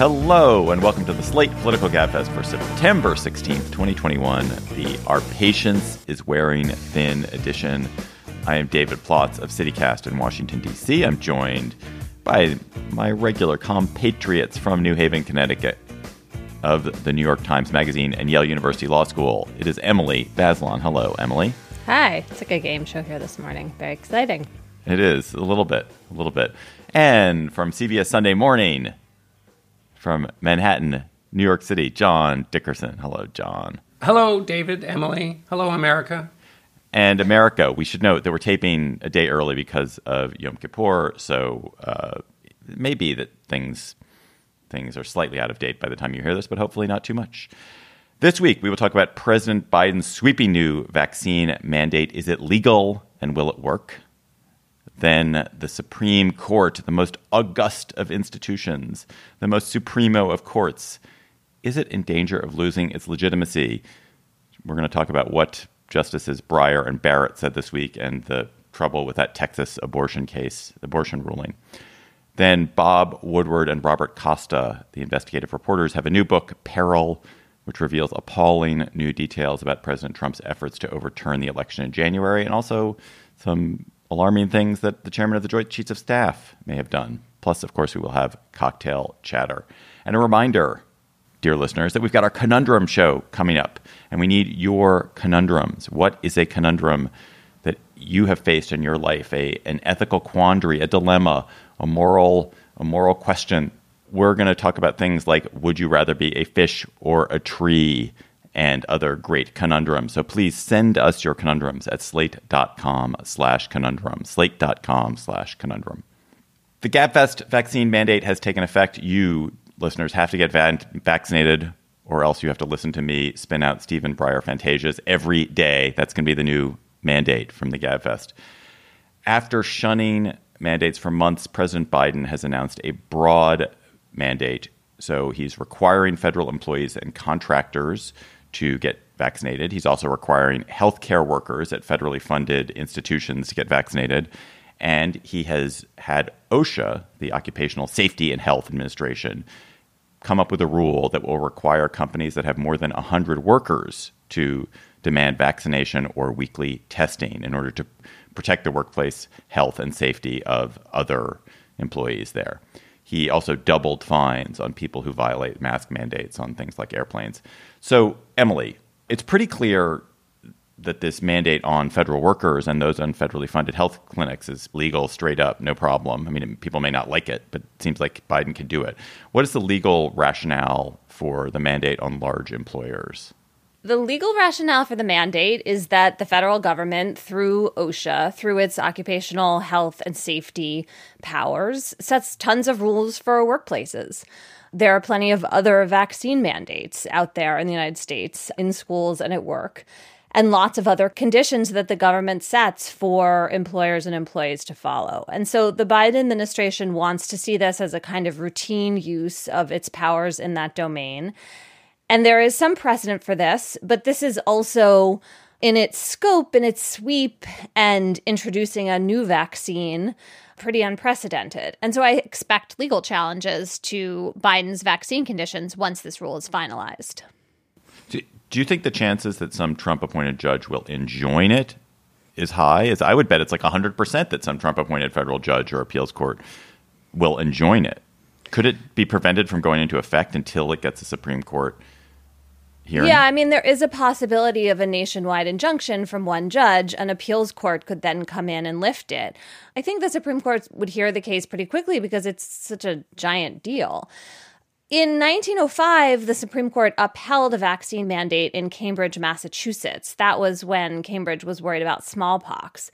Hello, and welcome to the Slate Political Gabfest for September 16th, 2021, the Our Patience is Wearing Thin edition. I am David Plotz of CityCast in Washington, D.C. I'm joined by my regular compatriots from New Haven, Connecticut, of the New York Times Magazine and Yale University Law School. It is Emily Bazelon. Hello, Emily. Hi, it's like a game show here this morning. Very exciting. It is a little bit, a little bit. And from CBS Sunday Morning, from Manhattan, New York City, John Dickerson. Hello, John. Hello, David, Emily. Hello, America. And America, we should note that we're taping a day early because of Yom Kippur, so uh, it may be that things things are slightly out of date by the time you hear this, but hopefully not too much. This week, we will talk about President Biden's sweeping new vaccine mandate. Is it legal and will it work? Then the Supreme Court, the most august of institutions, the most supremo of courts, is it in danger of losing its legitimacy? We're going to talk about what Justices Breyer and Barrett said this week and the trouble with that Texas abortion case, abortion ruling. Then Bob Woodward and Robert Costa, the investigative reporters, have a new book, Peril, which reveals appalling new details about President Trump's efforts to overturn the election in January and also some alarming things that the chairman of the Joint Chiefs of Staff may have done. Plus, of course, we will have cocktail chatter. And a reminder, dear listeners, that we've got our conundrum show coming up, and we need your conundrums. What is a conundrum that you have faced in your life? A an ethical quandary, a dilemma, a moral a moral question. We're going to talk about things like would you rather be a fish or a tree? And other great conundrums. So please send us your conundrums at slate.com slash conundrum. Slate.com slash conundrum. The GabFest vaccine mandate has taken effect. You, listeners, have to get va- vaccinated or else you have to listen to me spin out Stephen Breyer fantasias every day. That's going to be the new mandate from the GabFest. After shunning mandates for months, President Biden has announced a broad mandate. So he's requiring federal employees and contractors to get vaccinated. He's also requiring healthcare workers at federally funded institutions to get vaccinated. And he has had OSHA, the Occupational Safety and Health Administration, come up with a rule that will require companies that have more than 100 workers to demand vaccination or weekly testing in order to protect the workplace health and safety of other employees there. He also doubled fines on people who violate mask mandates on things like airplanes. So, Emily, it's pretty clear that this mandate on federal workers and those on federally funded health clinics is legal straight up, no problem. I mean, people may not like it, but it seems like Biden can do it. What is the legal rationale for the mandate on large employers? The legal rationale for the mandate is that the federal government, through OSHA, through its occupational health and safety powers, sets tons of rules for workplaces. There are plenty of other vaccine mandates out there in the United States, in schools and at work, and lots of other conditions that the government sets for employers and employees to follow. And so the Biden administration wants to see this as a kind of routine use of its powers in that domain. And there is some precedent for this, but this is also in its scope, in its sweep, and introducing a new vaccine pretty unprecedented. And so I expect legal challenges to Biden's vaccine conditions once this rule is finalized. Do, do you think the chances that some Trump appointed judge will enjoin it is high? As I would bet it's like 100% that some Trump appointed federal judge or appeals court will enjoin it. Could it be prevented from going into effect until it gets a Supreme Court hearing? Yeah, I mean, there is a possibility of a nationwide injunction from one judge. An appeals court could then come in and lift it. I think the Supreme Court would hear the case pretty quickly because it's such a giant deal. In 1905, the Supreme Court upheld a vaccine mandate in Cambridge, Massachusetts. That was when Cambridge was worried about smallpox.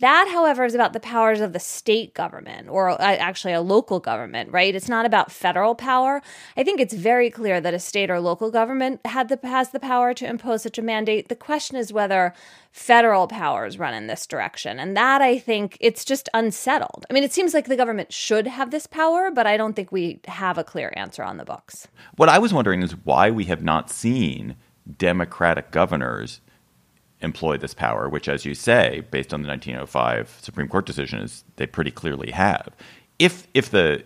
That, however, is about the powers of the state government or uh, actually a local government, right? It's not about federal power. I think it's very clear that a state or local government had the, has the power to impose such a mandate. The question is whether federal powers run in this direction. And that I think it's just unsettled. I mean, it seems like the government should have this power, but I don't think we have a clear answer on the books. What I was wondering is why we have not seen Democratic governors employ this power, which, as you say, based on the 1905 Supreme Court decision, is they pretty clearly have. If if the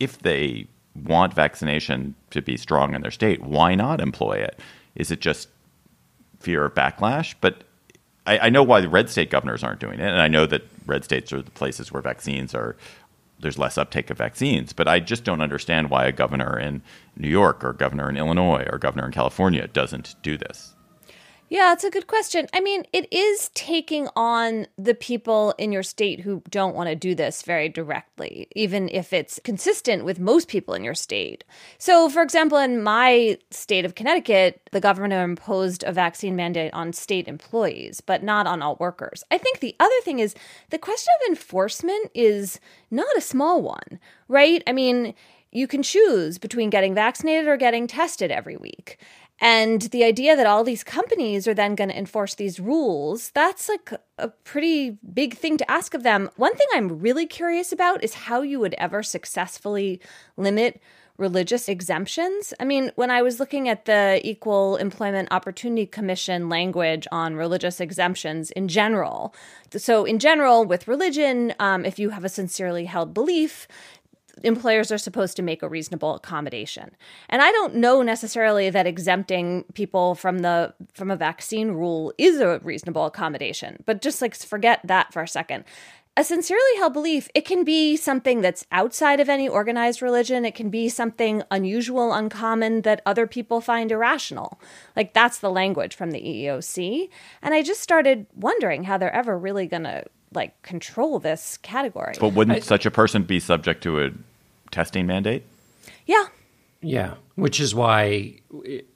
if they want vaccination to be strong in their state, why not employ it? Is it just fear of backlash? But I, I know why the red state governors aren't doing it, and I know that red states are the places where vaccines are. There's less uptake of vaccines, but I just don't understand why a governor in New York or governor in Illinois or governor in California doesn't do this. Yeah, it's a good question. I mean, it is taking on the people in your state who don't want to do this very directly, even if it's consistent with most people in your state. So, for example, in my state of Connecticut, the governor imposed a vaccine mandate on state employees, but not on all workers. I think the other thing is the question of enforcement is not a small one, right? I mean, you can choose between getting vaccinated or getting tested every week. And the idea that all these companies are then going to enforce these rules, that's like a pretty big thing to ask of them. One thing I'm really curious about is how you would ever successfully limit religious exemptions. I mean, when I was looking at the Equal Employment Opportunity Commission language on religious exemptions in general, so in general, with religion, um, if you have a sincerely held belief, employers are supposed to make a reasonable accommodation. And I don't know necessarily that exempting people from the from a vaccine rule is a reasonable accommodation, but just like forget that for a second. A sincerely held belief, it can be something that's outside of any organized religion. It can be something unusual, uncommon that other people find irrational. Like that's the language from the EEOC. And I just started wondering how they're ever really going to like control this category. But wouldn't I, such a person be subject to a testing mandate? Yeah. Yeah, which is why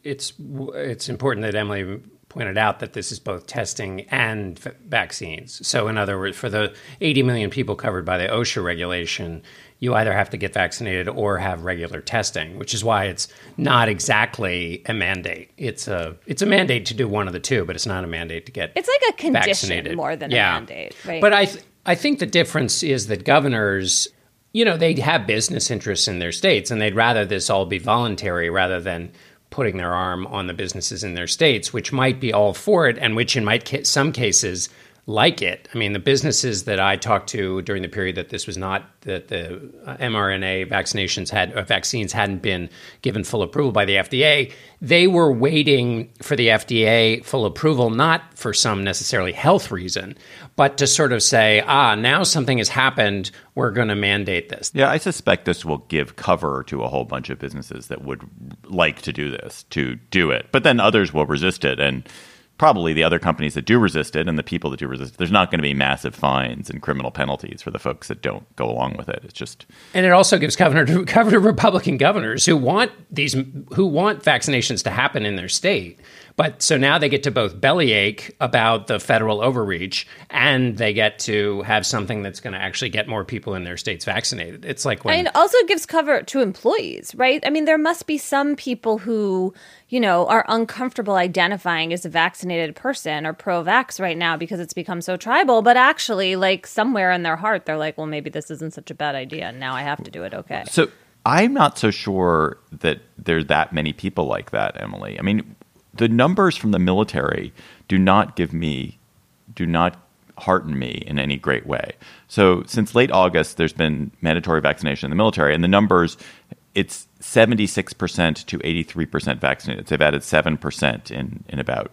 it's it's important that Emily pointed out that this is both testing and vaccines. So, in other words, for the 80 million people covered by the OSHA regulation, you either have to get vaccinated or have regular testing, which is why it's not exactly a mandate. It's a it's a mandate to do one of the two, but it's not a mandate to get. It's like a condition vaccinated. more than yeah. a mandate, right? But I th- I think the difference is that governors you know, they have business interests in their states and they'd rather this all be voluntary rather than putting their arm on the businesses in their states, which might be all for it and which in might some cases like it. I mean, the businesses that I talked to during the period that this was not that the mRNA vaccinations had uh, vaccines hadn't been given full approval by the FDA, they were waiting for the FDA full approval not for some necessarily health reason, but to sort of say, ah, now something has happened, we're going to mandate this. Yeah, I suspect this will give cover to a whole bunch of businesses that would like to do this, to do it. But then others will resist it and probably the other companies that do resist it and the people that do resist it, there's not going to be massive fines and criminal penalties for the folks that don't go along with it. It's just and it also gives cover to, cover Republican governors who want these who want vaccinations to happen in their state. But so now they get to both bellyache about the federal overreach and they get to have something that's going to actually get more people in their states vaccinated. It's like when. And it also gives cover to employees, right? I mean, there must be some people who, you know, are uncomfortable identifying as a vaccinated person or pro vax right now because it's become so tribal. But actually, like somewhere in their heart, they're like, well, maybe this isn't such a bad idea. And now I have to do it. Okay. So I'm not so sure that there's that many people like that, Emily. I mean, the numbers from the military do not give me, do not hearten me in any great way. So since late August, there's been mandatory vaccination in the military, and the numbers, it's 76% to 83% vaccinated. They've added 7% in, in about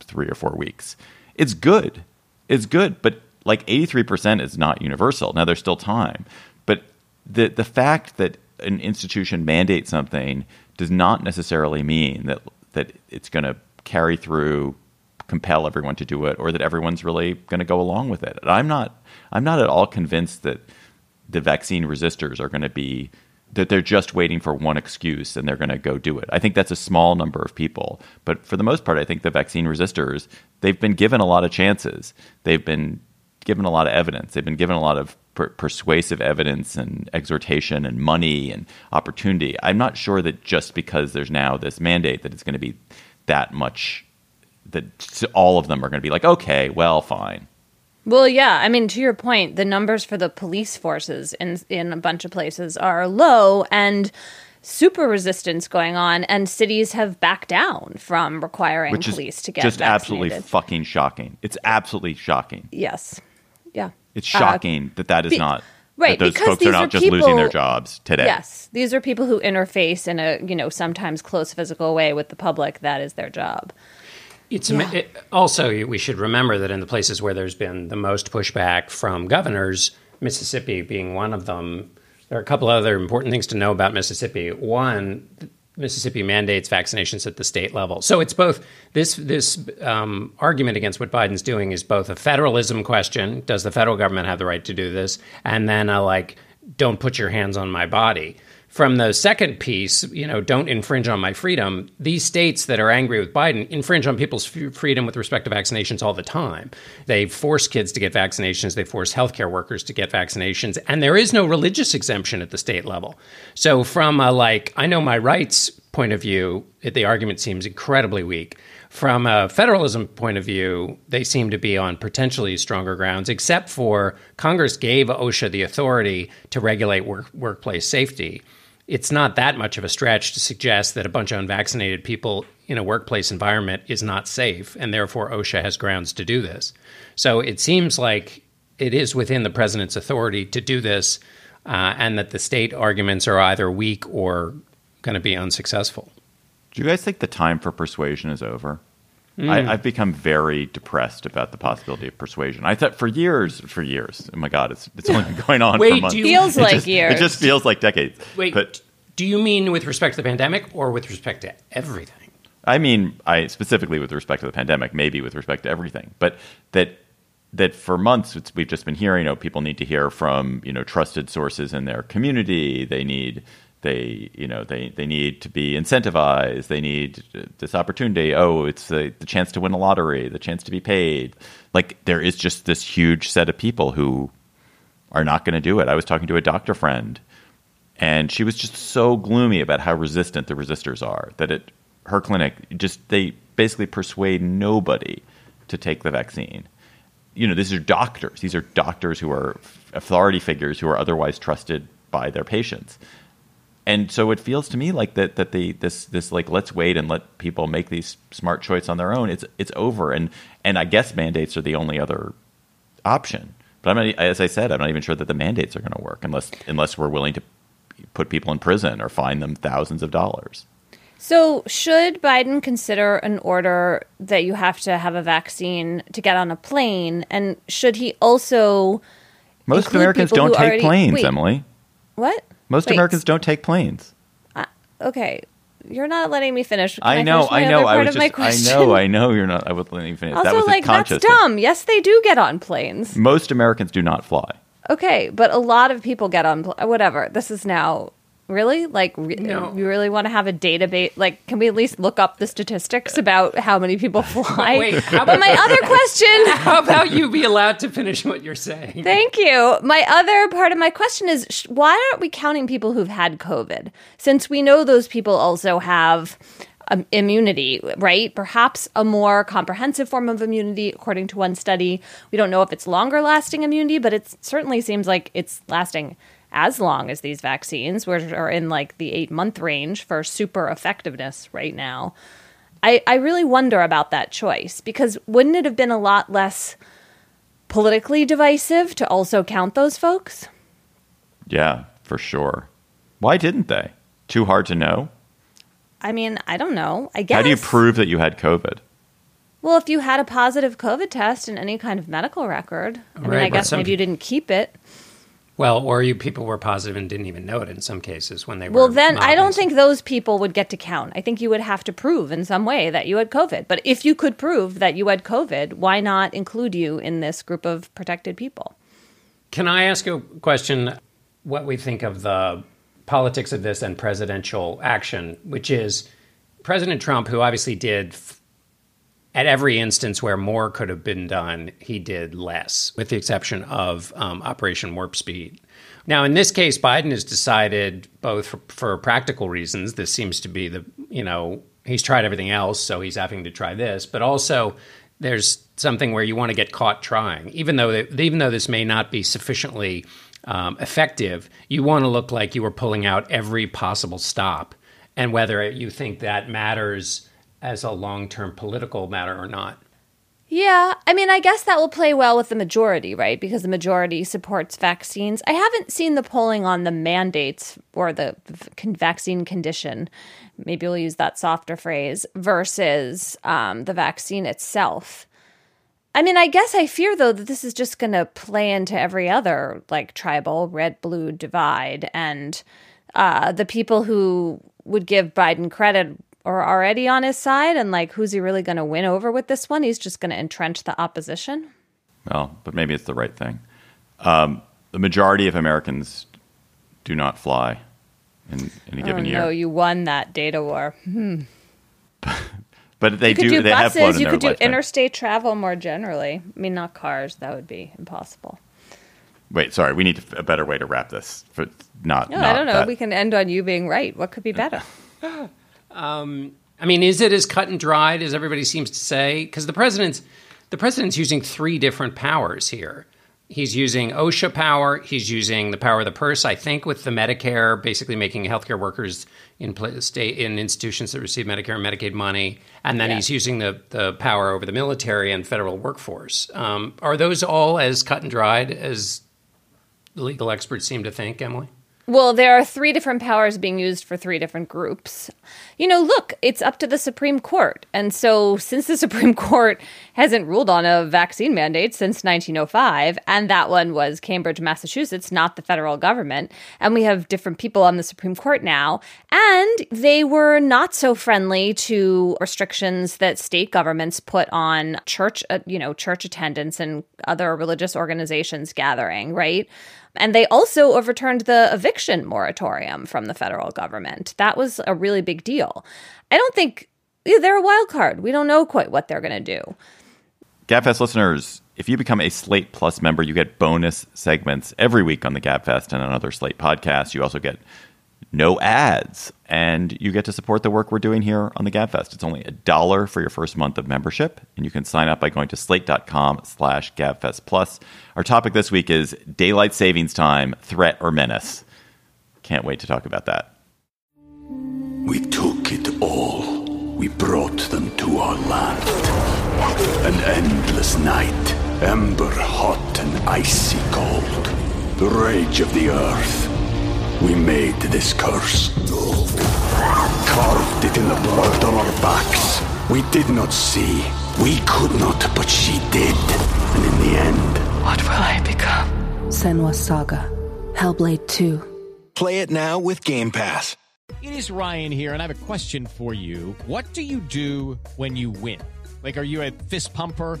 three or four weeks. It's good. It's good, but like 83% is not universal. Now there's still time. But the, the fact that an institution mandates something does not necessarily mean that that it's going to carry through, compel everyone to do it, or that everyone's really going to go along with it. I'm not. I'm not at all convinced that the vaccine resistors are going to be that they're just waiting for one excuse and they're going to go do it. I think that's a small number of people, but for the most part, I think the vaccine resistors they've been given a lot of chances. They've been given a lot of evidence. They've been given a lot of per- persuasive evidence and exhortation and money and opportunity. I'm not sure that just because there's now this mandate that it's going to be that much that all of them are going to be like, okay, well, fine. Well, yeah. I mean, to your point, the numbers for the police forces in in a bunch of places are low and super resistance going on, and cities have backed down from requiring Which is police to get just absolutely fucking shocking. It's absolutely shocking. yes, yeah. It's Uh, shocking that that is be- not right, That those because folks these are not are just losing their jobs today. Yes, these are people who interface in a you know sometimes close physical way with the public. That is their job. It's ama- it, also we should remember that in the places where there's been the most pushback from governors, Mississippi being one of them. There are a couple other important things to know about Mississippi. One, Mississippi mandates vaccinations at the state level, so it's both this this um, argument against what Biden's doing is both a federalism question: Does the federal government have the right to do this? And then a like, don't put your hands on my body from the second piece, you know, don't infringe on my freedom. These states that are angry with Biden infringe on people's freedom with respect to vaccinations all the time. They force kids to get vaccinations, they force healthcare workers to get vaccinations, and there is no religious exemption at the state level. So, from a like, I know my rights point of view, the argument seems incredibly weak. From a federalism point of view, they seem to be on potentially stronger grounds, except for Congress gave OSHA the authority to regulate work, workplace safety it's not that much of a stretch to suggest that a bunch of unvaccinated people in a workplace environment is not safe, and therefore OSHA has grounds to do this. So it seems like it is within the president's authority to do this, uh, and that the state arguments are either weak or going to be unsuccessful. Do you guys think the time for persuasion is over? I, mm. I've become very depressed about the possibility of persuasion. I thought for years, for years. Oh my god, it's it's only been going on Wait, for months. you- Feels It like just, years. It just feels like decades. Wait, but do you mean with respect to the pandemic or with respect to everything? I mean, I specifically with respect to the pandemic, maybe with respect to everything, but that that for months it's, we've just been hearing. Know, people need to hear from you know trusted sources in their community. They need they you know they they need to be incentivized. They need this opportunity. Oh, it's the, the chance to win a lottery, the chance to be paid. Like there is just this huge set of people who are not going to do it. I was talking to a doctor friend and she was just so gloomy about how resistant the resistors are that at her clinic just they basically persuade nobody to take the vaccine you know these are doctors these are doctors who are authority figures who are otherwise trusted by their patients and so it feels to me like that that the this this like let's wait and let people make these smart choices on their own it's it's over and and i guess mandates are the only other option but i'm not as i said i'm not even sure that the mandates are going to work unless unless we're willing to put people in prison or fine them thousands of dollars So, should Biden consider an order that you have to have a vaccine to get on a plane? And should he also. most americans don't take already- planes wait. emily What? Most Wait, americans don't take planes Okay. You're not letting me finish. Can I know, finish I know. I was just, I know, I know. You're not. I would let you finish. Also, that was like, that's dumb. Yes, they do get on planes. Most Americans do not fly. Okay, but a lot of people get on. Pl- whatever. This is now. Really? Like, re- No. you really want to have a database? Like, can we at least look up the statistics about how many people fly? Wait, how but about- my other question How about you be allowed to finish what you're saying? Thank you. My other part of my question is sh- why aren't we counting people who've had COVID? Since we know those people also have um, immunity, right? Perhaps a more comprehensive form of immunity, according to one study. We don't know if it's longer lasting immunity, but it certainly seems like it's lasting as long as these vaccines, which are in like the eight month range for super effectiveness right now. I, I really wonder about that choice because wouldn't it have been a lot less politically divisive to also count those folks? Yeah, for sure. Why didn't they? Too hard to know. I mean, I don't know. I guess. How do you prove that you had COVID? Well, if you had a positive COVID test and any kind of medical record, I mean, I guess some maybe you didn't keep it. Well, or you people were positive and didn't even know it in some cases when they were. Well, then I don't think those people would get to count. I think you would have to prove in some way that you had COVID. But if you could prove that you had COVID, why not include you in this group of protected people? Can I ask you a question? What we think of the politics of this and presidential action, which is President Trump, who obviously did at every instance where more could have been done, he did less, with the exception of um, Operation Warp Speed. Now, in this case, Biden has decided, both for, for, practical reasons, this seems to be the, you know, he's tried everything else, so he's having to try this, but also there's something where you want to get caught trying. Even though, even though this may not be sufficiently um, effective, you want to look like you were pulling out every possible stop. And whether you think that matters as a long term political matter or not. Yeah, I mean, I guess that will play well with the majority, right? Because the majority supports vaccines. I haven't seen the polling on the mandates or the vaccine condition. Maybe we'll use that softer phrase versus um, the vaccine itself. I mean, I guess I fear though that this is just going to play into every other like tribal red blue divide, and uh, the people who would give Biden credit are already on his side and like who's he really going to win over with this one he's just going to entrench the opposition well but maybe it's the right thing um, the majority of americans do not fly in, in a given oh, year no you won that data war hmm. but they you could do, do they buses, have flown in you could do lifetime. interstate travel more generally i mean not cars that would be impossible Wait, sorry. We need a better way to wrap this. For not. No, not I don't know. That. We can end on you being right. What could be better? Um, I mean, is it as cut and dried as everybody seems to say? Because the president's the president's using three different powers here. He's using OSHA power. He's using the power of the purse. I think with the Medicare, basically making healthcare workers in state in institutions that receive Medicare and Medicaid money, and then yeah. he's using the the power over the military and federal workforce. Um, are those all as cut and dried as the legal experts seem to think, Emily? Well, there are three different powers being used for three different groups. You know, look, it's up to the Supreme Court. And so, since the Supreme Court hasn't ruled on a vaccine mandate since 1905, and that one was Cambridge, Massachusetts, not the federal government, and we have different people on the Supreme Court now, and they were not so friendly to restrictions that state governments put on church, uh, you know, church attendance and other religious organizations gathering, right? And they also overturned the eviction moratorium from the federal government. That was a really big deal. I don't think they're a wild card. We don't know quite what they're going to do. GabFest listeners, if you become a Slate Plus member, you get bonus segments every week on the GabFest and on other Slate podcasts. You also get no ads, and you get to support the work we're doing here on the GabFest. It's only a dollar for your first month of membership, and you can sign up by going to slate.com slash GabFest Plus. Our topic this week is daylight savings time, threat or menace. Can't wait to talk about that. We took it all. We brought them to our land. An endless night, ember hot and icy cold. The rage of the earth we made this curse. Carved it in the blood on our backs. We did not see. We could not, but she did. And in the end... What will I become? Senua Saga. Hellblade 2. Play it now with Game Pass. It is Ryan here, and I have a question for you. What do you do when you win? Like, are you a fist pumper?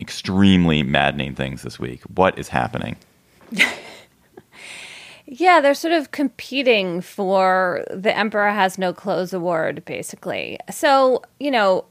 extremely maddening things this week. What is happening? yeah, they're sort of competing for the Emperor Has No Clothes award, basically. So, you know.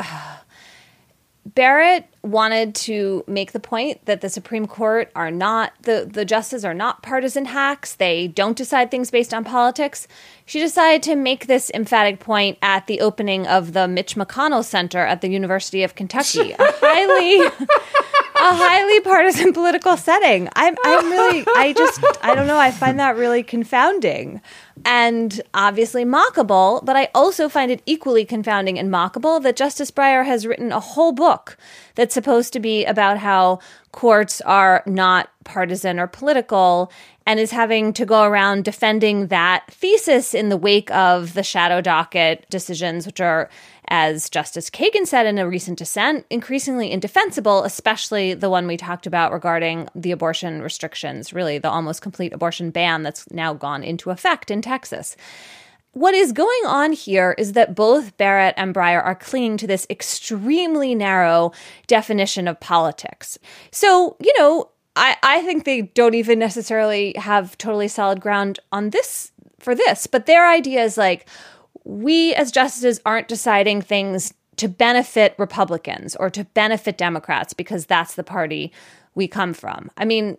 Barrett wanted to make the point that the Supreme Court are not the the justices are not partisan hacks. They don't decide things based on politics. She decided to make this emphatic point at the opening of the Mitch McConnell Center at the University of Kentucky, a highly a highly partisan political setting. I'm I'm really I just I don't know, I find that really confounding and obviously mockable, but I also find it equally confounding and mockable that Justice Breyer has written a whole book that's supposed to be about how courts are not partisan or political and is having to go around defending that thesis in the wake of the shadow docket decisions which are as Justice Kagan said in a recent dissent, increasingly indefensible, especially the one we talked about regarding the abortion restrictions, really the almost complete abortion ban that's now gone into effect in Texas. What is going on here is that both Barrett and Breyer are clinging to this extremely narrow definition of politics. So, you know, I, I think they don't even necessarily have totally solid ground on this for this, but their idea is like, we as justices aren't deciding things to benefit Republicans or to benefit Democrats because that's the party we come from. I mean,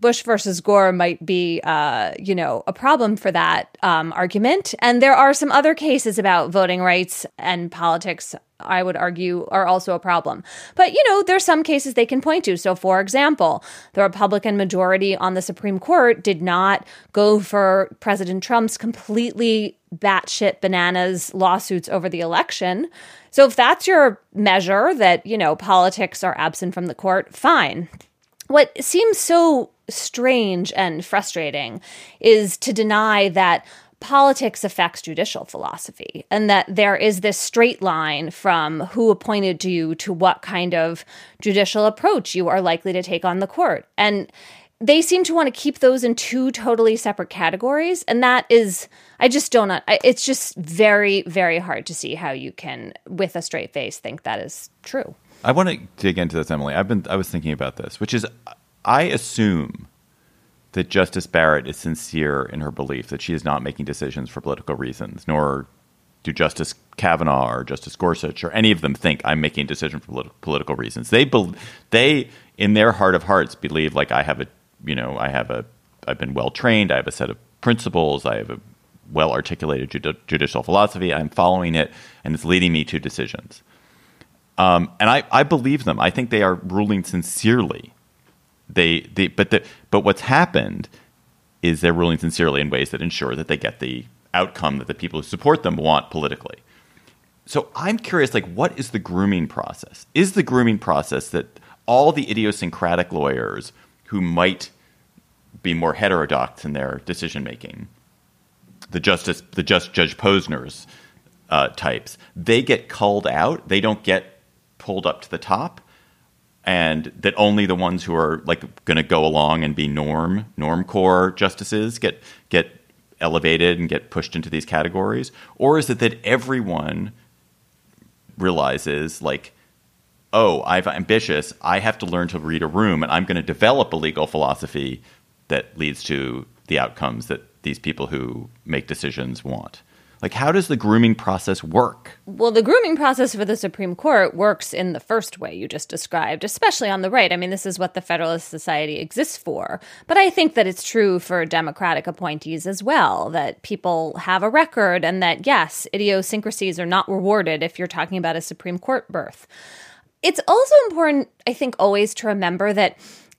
Bush versus Gore might be, uh, you know, a problem for that um, argument. And there are some other cases about voting rights and politics, I would argue, are also a problem. But, you know, there's some cases they can point to. So, for example, the Republican majority on the Supreme Court did not go for President Trump's completely batshit bananas lawsuits over the election. So, if that's your measure that, you know, politics are absent from the court, fine. What seems so strange and frustrating is to deny that politics affects judicial philosophy and that there is this straight line from who appointed you to what kind of judicial approach you are likely to take on the court. And they seem to want to keep those in two totally separate categories. And that is, I just don't, it's just very, very hard to see how you can, with a straight face, think that is true. I want to dig into this, Emily. I've been, I was thinking about this, which is, I assume that Justice Barrett is sincere in her belief that she is not making decisions for political reasons, nor do Justice Kavanaugh or Justice Gorsuch or any of them think I'm making a decision for politi- political reasons. They be- they in their heart of hearts believe like I have a you know I have a I've been well trained. I have a set of principles. I have a well articulated judi- judicial philosophy. I'm following it, and it's leading me to decisions. Um, and I, I believe them. I think they are ruling sincerely they, they but the, but what's happened is they're ruling sincerely in ways that ensure that they get the outcome that the people who support them want politically. So I'm curious, like, what is the grooming process? Is the grooming process that all the idiosyncratic lawyers who might be more heterodox in their decision making, the justice, the just Judge Posner's uh, types, they get culled out. They don't get pulled up to the top and that only the ones who are like going to go along and be norm norm core justices get get elevated and get pushed into these categories? Or is it that everyone realizes like oh i'm ambitious i have to learn to read a room and i'm going to develop a legal philosophy that leads to the outcomes that these people who make decisions want like, how does the grooming process work? Well, the grooming process for the Supreme Court works in the first way you just described, especially on the right. I mean, this is what the Federalist Society exists for. But I think that it's true for Democratic appointees as well, that people have a record and that, yes, idiosyncrasies are not rewarded if you're talking about a Supreme Court berth. It's also important, I think, always to remember that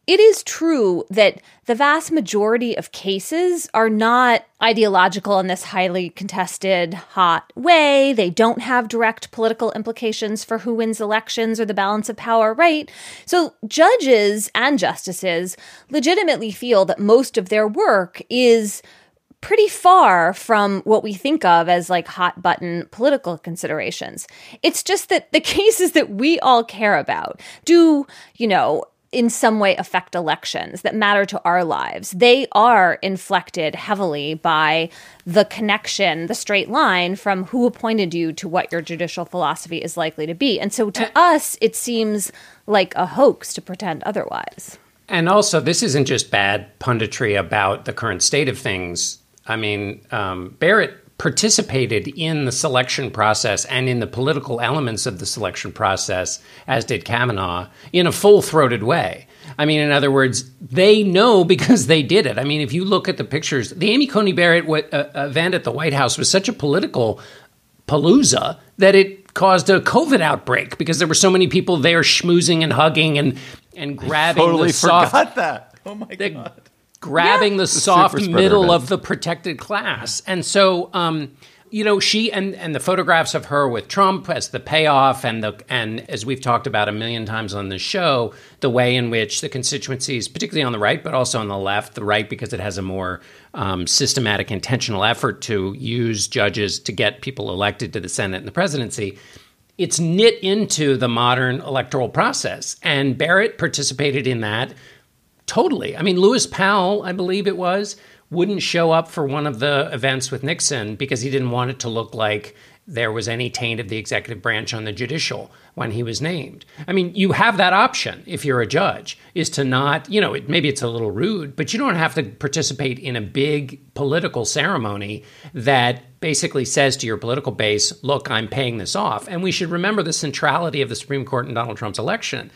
it is true that the vast majority of cases are not ideological in this highly contested, hot way. They don't have direct political implications for who wins elections or the balance of power, right? So judges and justices legitimately feel that most of their work is pretty far from what we think of as like hot button political considerations. It's just that the cases that we all care about do, you know, in some way affect elections that matter to our lives. They are inflected heavily by the connection, the straight line from who appointed you to what your judicial philosophy is likely to be. And so to us, it seems like a hoax to pretend otherwise. And also, this isn't just bad punditry about the current state of things. I mean, um, Barrett participated in the selection process and in the political elements of the selection process, as did Kavanaugh, in a full throated way. I mean, in other words, they know because they did it. I mean, if you look at the pictures, the Amy Coney Barrett uh, event at the White House was such a political palooza that it caused a COVID outbreak because there were so many people there schmoozing and hugging and and grabbing totally the soft, forgot that. Oh my god. Grabbing the soft super middle event. of the protected class. And so, um, you know, she and and the photographs of her with Trump as the payoff, and the and as we've talked about a million times on this show, the way in which the constituencies, particularly on the right, but also on the left, the right because it has a more um, systematic, intentional effort to use judges to get people elected to the Senate and the presidency it's knit into the modern electoral process. And Barrett participated in that totally. I mean, Lewis Powell, I believe it was, wouldn't show up for one of the events with Nixon because he didn't want it to look like there was any taint of the executive branch on the judicial when he was named. I mean, you have that option if you're a judge, is to not, you know, it, maybe it's a little rude, but you don't have to participate in a big political ceremony that basically says to your political base, look, I'm paying this off. And we should remember the centrality of the Supreme Court in Donald Trump's election.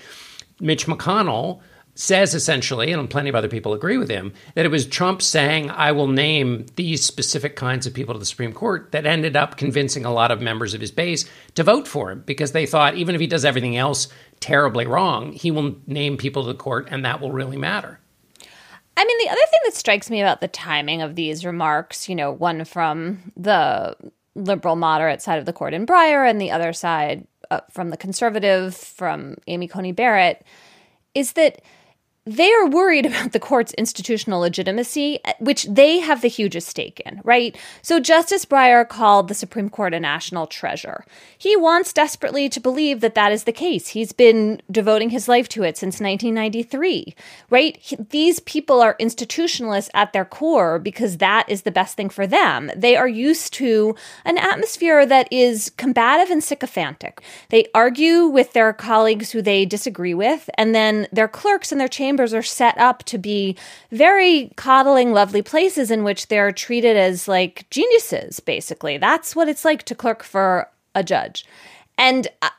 Mitch McConnell says essentially, and plenty of other people agree with him, that it was Trump saying, I will name these specific kinds of people to the Supreme Court that ended up convincing a lot of members of his base to vote for him because they thought even if he does everything else terribly wrong, he will name people to the court and that will really matter. I mean, the other thing that strikes me about the timing of these remarks, you know, one from the liberal moderate side of the court in Breyer and the other side uh, from the conservative, from Amy Coney Barrett, is that they are worried about the court's institutional legitimacy, eh, which they have the hugest stake in, right? So Justice Breyer called the Supreme Court a national treasure. He wants desperately to believe that that is the case. He's been devoting his life to it since 1993, right? He- these people are institutionalists at their core because that is the best thing for them. They are used to an atmosphere that is combative and sycophantic. They argue with their colleagues who they disagree with, and then their clerks and their chambers are set up to be very coddling, lovely places in which they're treated as like geniuses, basically. That's what it's like to clerk for a judge. And I,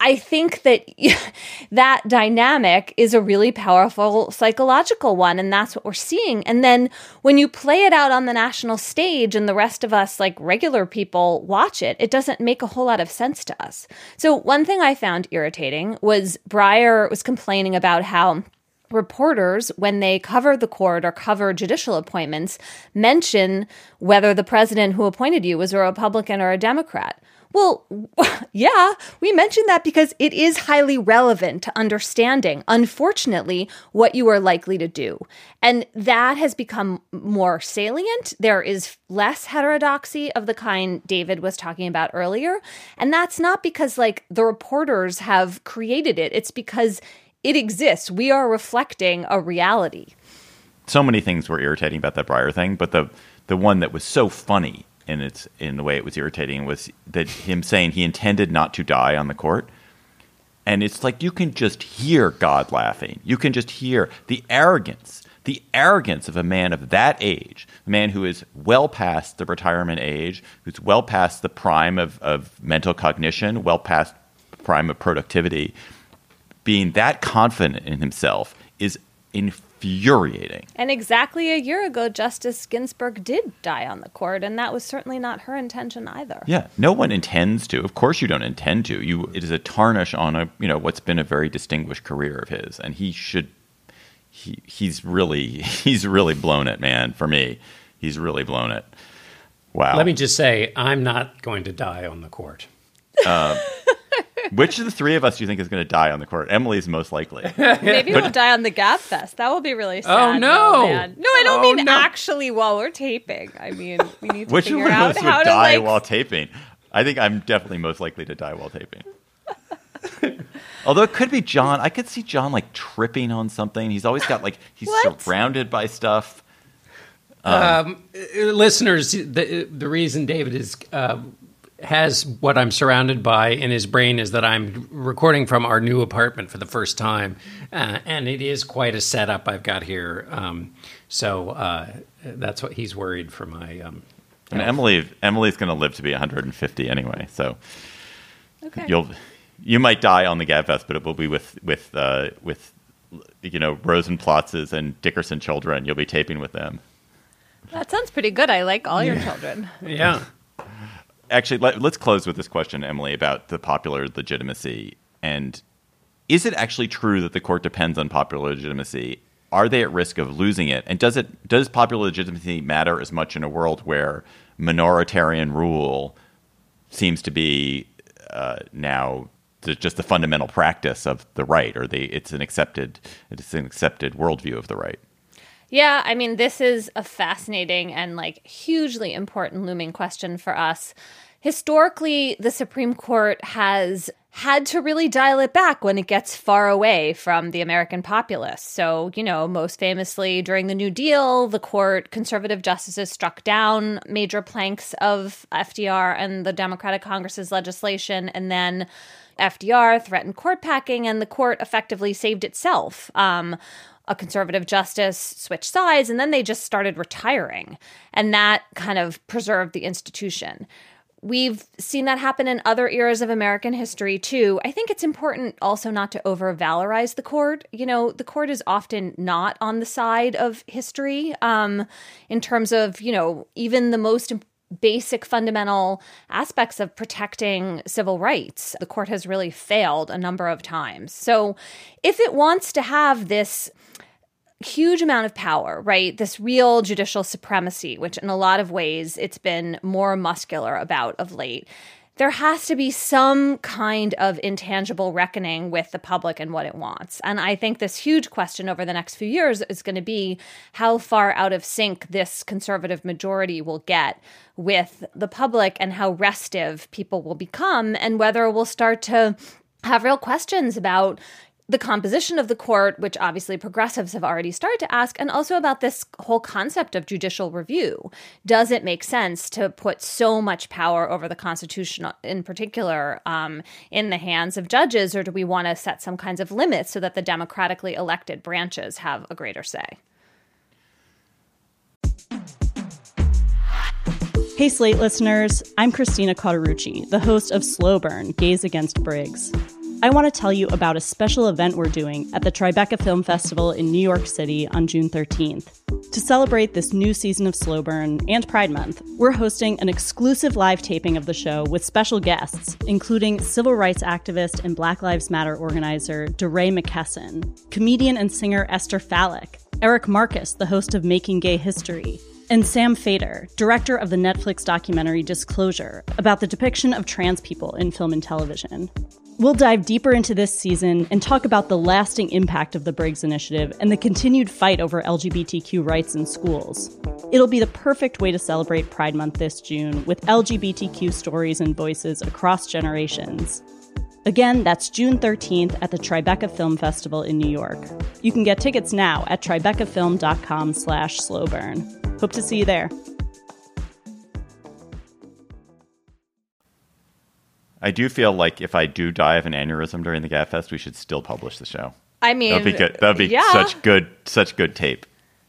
I think that that dynamic is a really powerful psychological one, and that's what we're seeing. And then when you play it out on the national stage and the rest of us, like regular people, watch it, it doesn't make a whole lot of sense to us. So, one thing I found irritating was Breyer was complaining about how reporters, when they cover the court or cover judicial appointments, mention whether the president who appointed you was a Republican or a Democrat. Well, yeah, we mentioned that because it is highly relevant to understanding, unfortunately, what you are likely to do. And that has become more salient. There is less heterodoxy of the kind David was talking about earlier. And that's not because, like, the reporters have created it, it's because it exists. We are reflecting a reality. so many things were irritating about that Breyer thing, but the the one that was so funny in its in the way it was irritating was that him saying he intended not to die on the court. And it's like you can just hear God laughing. You can just hear the arrogance, the arrogance of a man of that age, a man who is well past the retirement age, who's well past the prime of, of mental cognition, well past prime of productivity. Being that confident in himself is infuriating. And exactly a year ago, Justice Ginsburg did die on the court, and that was certainly not her intention either. Yeah, no one intends to. Of course, you don't intend to. You, it is a tarnish on a you know what's been a very distinguished career of his, and he should. He he's really he's really blown it, man. For me, he's really blown it. Wow. Let me just say, I'm not going to die on the court. Uh, Which of the three of us do you think is going to die on the court? Emily's most likely. Maybe we'll die on the Gabfest. That will be really sad. Oh, no. man. No, I don't Oh, mean no. actually while we're taping. I mean, we need to Which of figure us out would how to die like. while taping? I think I'm definitely most likely to die while taping. Although it could be John. I could see John like tripping on something. He's always got like he's What? surrounded by stuff. Um, listeners, the the reason David is uh, has what I'm surrounded by in his brain is that I'm recording from our new apartment for the first time, uh, and it is quite a setup I've got here. Um, so uh, that's what he's worried for my. Um, And Emily Emily's going to live to be 150 anyway. So okay. you'll you might die on the Gabfest, but it will be with with uh, with you know Rosin-Plotzes and Dickerson children. You'll be taping with them. That sounds pretty good. I like all your children. yeah. Actually, let, let's close with this question, Emily, about the popular legitimacy. And is it actually true that the court depends on popular legitimacy? Are they at risk of losing it? And does it does popular legitimacy matter as much in a world where minoritarian rule seems to be uh, now the, just the fundamental practice of the right, or the it's an accepted it's an accepted worldview of the right? Yeah, I mean, this is a fascinating and like hugely important looming question for us. Historically, the Supreme Court has had to really dial it back when it gets far away from the American populace. So, you know, most famously during the New Deal, the court, conservative justices struck down major planks of FDR and the Democratic Congress's legislation. And then FDR threatened court packing, and the court effectively saved itself. Um, a conservative justice switched sides, and then they just started retiring. And that kind of preserved the institution. We've seen that happen in other eras of American history too. I think it's important also not to over valorize the court. You know, the court is often not on the side of history um, in terms of, you know, even the most basic fundamental aspects of protecting civil rights. The court has really failed a number of times. So if it wants to have this huge amount of power, right? This real judicial supremacy, which in a lot of ways it's been more muscular about of late. There has to be some kind of intangible reckoning with the public and what it wants. And I think this huge question over the next few years is going to be how far out of sync this conservative majority will get with the public and how restive people will become, and whether we'll start to have real questions about the composition of the court, which obviously progressives have already started to ask, and also about this whole concept of judicial review. Does it make sense to put so much power over the Constitution, in particular, um, in the hands of judges, or do we want to set some kinds of limits so that the democratically elected branches have a greater say? Hey, Slate listeners, I'm Christina Cauterucci, the host of Slow Burn Gays Against Briggs. I want to tell you about a special event we're doing at the Tribeca Film Festival in New York City on June 13th. To celebrate this new season of Slow Burn and Pride Month, we're hosting an exclusive live taping of the show with special guests, including civil rights activist and Black Lives Matter organizer DeRay McKesson, comedian and singer Esther Fallick, Eric Marcus, the host of Making Gay History, and Sam Feder, director of the Netflix documentary Disclosure, about the depiction of trans people in film and television. We'll dive deeper into this season and talk about the lasting impact of the Briggs Initiative and the continued fight over LGBTQ rights in schools. It'll be the perfect way to celebrate Pride Month this June with LGBTQ stories and voices across generations. Again, that's June 13th at the Tribeca Film Festival in New York. You can get tickets now at tribecafilm.com slash slowburn. Hope to see you there. I do feel like if I do die of an aneurysm during the Gabfest, we should still publish the show. I mean, That'd be good. That'd be yeah. such good, such good tape.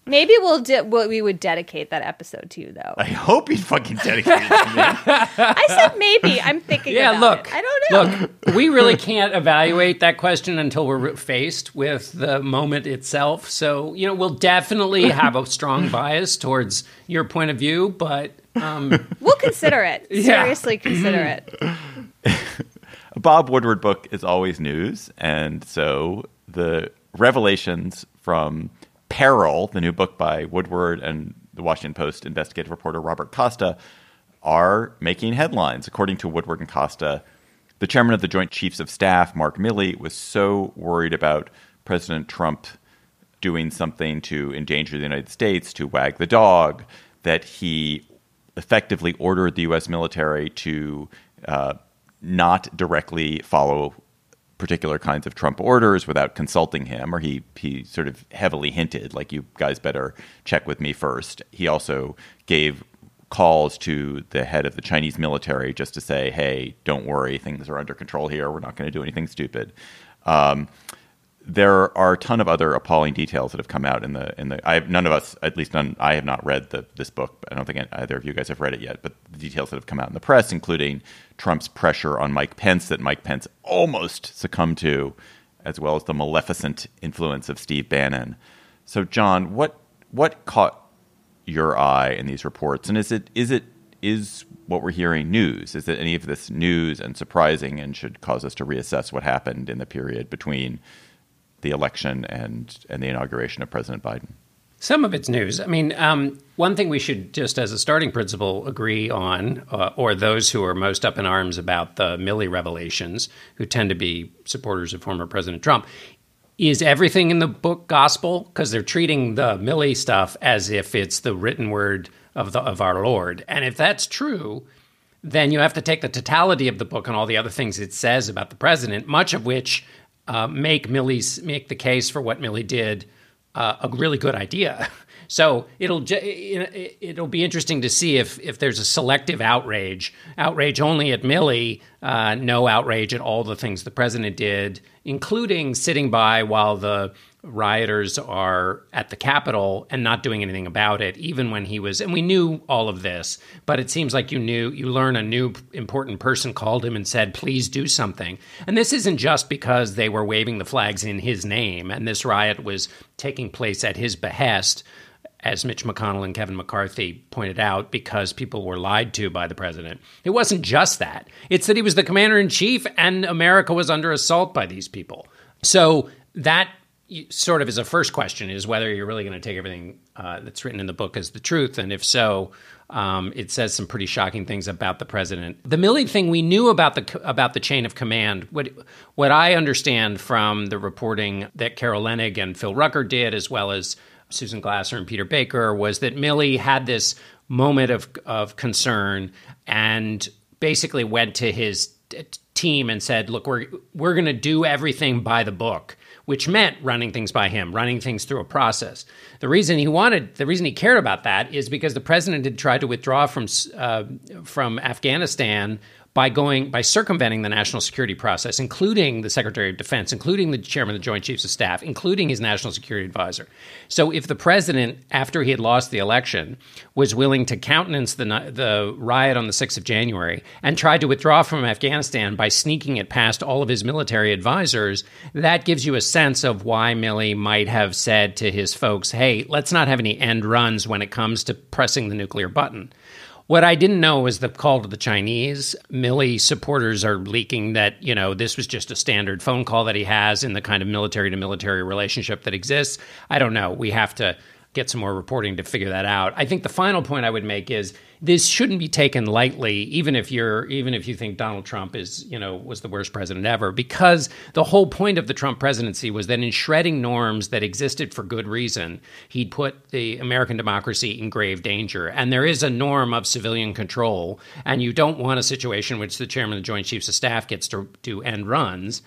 Maybe we'll de- we would dedicate that episode to you, though. I hope you fucking dedicate it to me. I said maybe. I'm thinking. Yeah, about look. it. I don't know. Look, we really can't evaluate that question until we're faced with the moment itself. So, you know, we'll definitely have a strong bias towards your point of view, but um, We'll consider it. Yeah. Seriously, consider it. A Bob Woodward book is always news, and so the revelations from Peril, the new book by Woodward and the Washington Post investigative reporter Robert Costa, are making headlines. According to Woodward and Costa, the chairman of the Joint Chiefs of Staff, Mark Milley, was so worried about President Trump doing something to endanger the United States, to wag the dog, that he effectively ordered the U.S. military to uh, not directly follow particular kinds of Trump orders without consulting him, or he he sort of heavily hinted, like you guys better check with me first. He also gave calls to the head of the Chinese military just to say, "Hey, don't worry, things are under control here. We're not going to do anything stupid." Um, there are a ton of other appalling details that have come out in the in the. I have none of us, at least none. I have not read the this book. I don't think either of you guys have read it yet. But the details that have come out in the press, including Trump's pressure on Mike Pence, that Mike Pence almost succumbed to, as well as the maleficent influence of Steve Bannon. So, John, what what caught your eye in these reports, and is it is it is what we're hearing news? Is that any of this news and surprising and should cause us to reassess what happened in the period between the election and, and the inauguration of President Biden? Some of it's news. I mean, um, one thing we should just as a starting principle agree on, uh, or those who are most up in arms about the Milley revelations, who tend to be supporters of former President Trump, is everything in the book gospel? Because they're treating the Milley stuff as if it's the written word of the of our Lord. And if that's true, then you have to take the totality of the book and all the other things it says about the president, much of which uh, make Milley's make the case for what Milley did uh, a really good idea. So it'll it'll be interesting to see if if there's a selective outrage, outrage only at Milley, uh, no outrage at all the things the president did, including sitting by while the rioters are at the Capitol and not doing anything about it, even when he was. And we knew all of this, but it seems like you knew, you learn a new important person called him and said, please do something. And this isn't just because they were waving the flags in his name and this riot was taking place at his behest. As Mitch McConnell and Kevin McCarthy pointed out, because people were lied to by the president. It wasn't just that. It's that he was the commander in chief and America was under assault by these people. So that sort of as a first question is whether you're really going to take everything uh, that's written in the book as the truth, and if so, um, it says some pretty shocking things about the president. The Milley thing we knew about the about the chain of command. What what I understand from the reporting that Carol Leonnig and Phil Rucker did, as well as Susan Glasser and Peter Baker, was that Milley had this moment of of concern and basically went to his team and said, "Look, we're we're going to do everything by the book." which meant running things by him, running things through a process. The reason he wanted, the reason he cared about that is because the president had tried to withdraw from uh, from Afghanistan by going by circumventing the national security process, including the Secretary of Defense, including the chairman of the Joint Chiefs of Staff, including his national security advisor. So, if the president, after he had lost the election, was willing to countenance the the riot on the sixth of January and tried to withdraw from Afghanistan by sneaking it past all of his military advisors, that gives you a sense of why Milley might have said to his folks, "Hey, let's not have any end runs when it comes to pressing the nuclear button." What I didn't know was the call to the Chinese. Milley supporters are leaking that, you know, this was just a standard phone call that he has in the kind of military to military relationship that exists. I don't know. We have to get some more reporting to figure that out. I think the final point I would make is this shouldn't be taken lightly, even if you're even if you think Donald Trump is, you know, was the worst president ever, because the whole point of the Trump presidency was that in shredding norms that existed for good reason, he'd put the American democracy in grave danger. And there is a norm of civilian control, and you don't want a situation which the chairman of the Joint Chiefs of Staff gets to do end runs.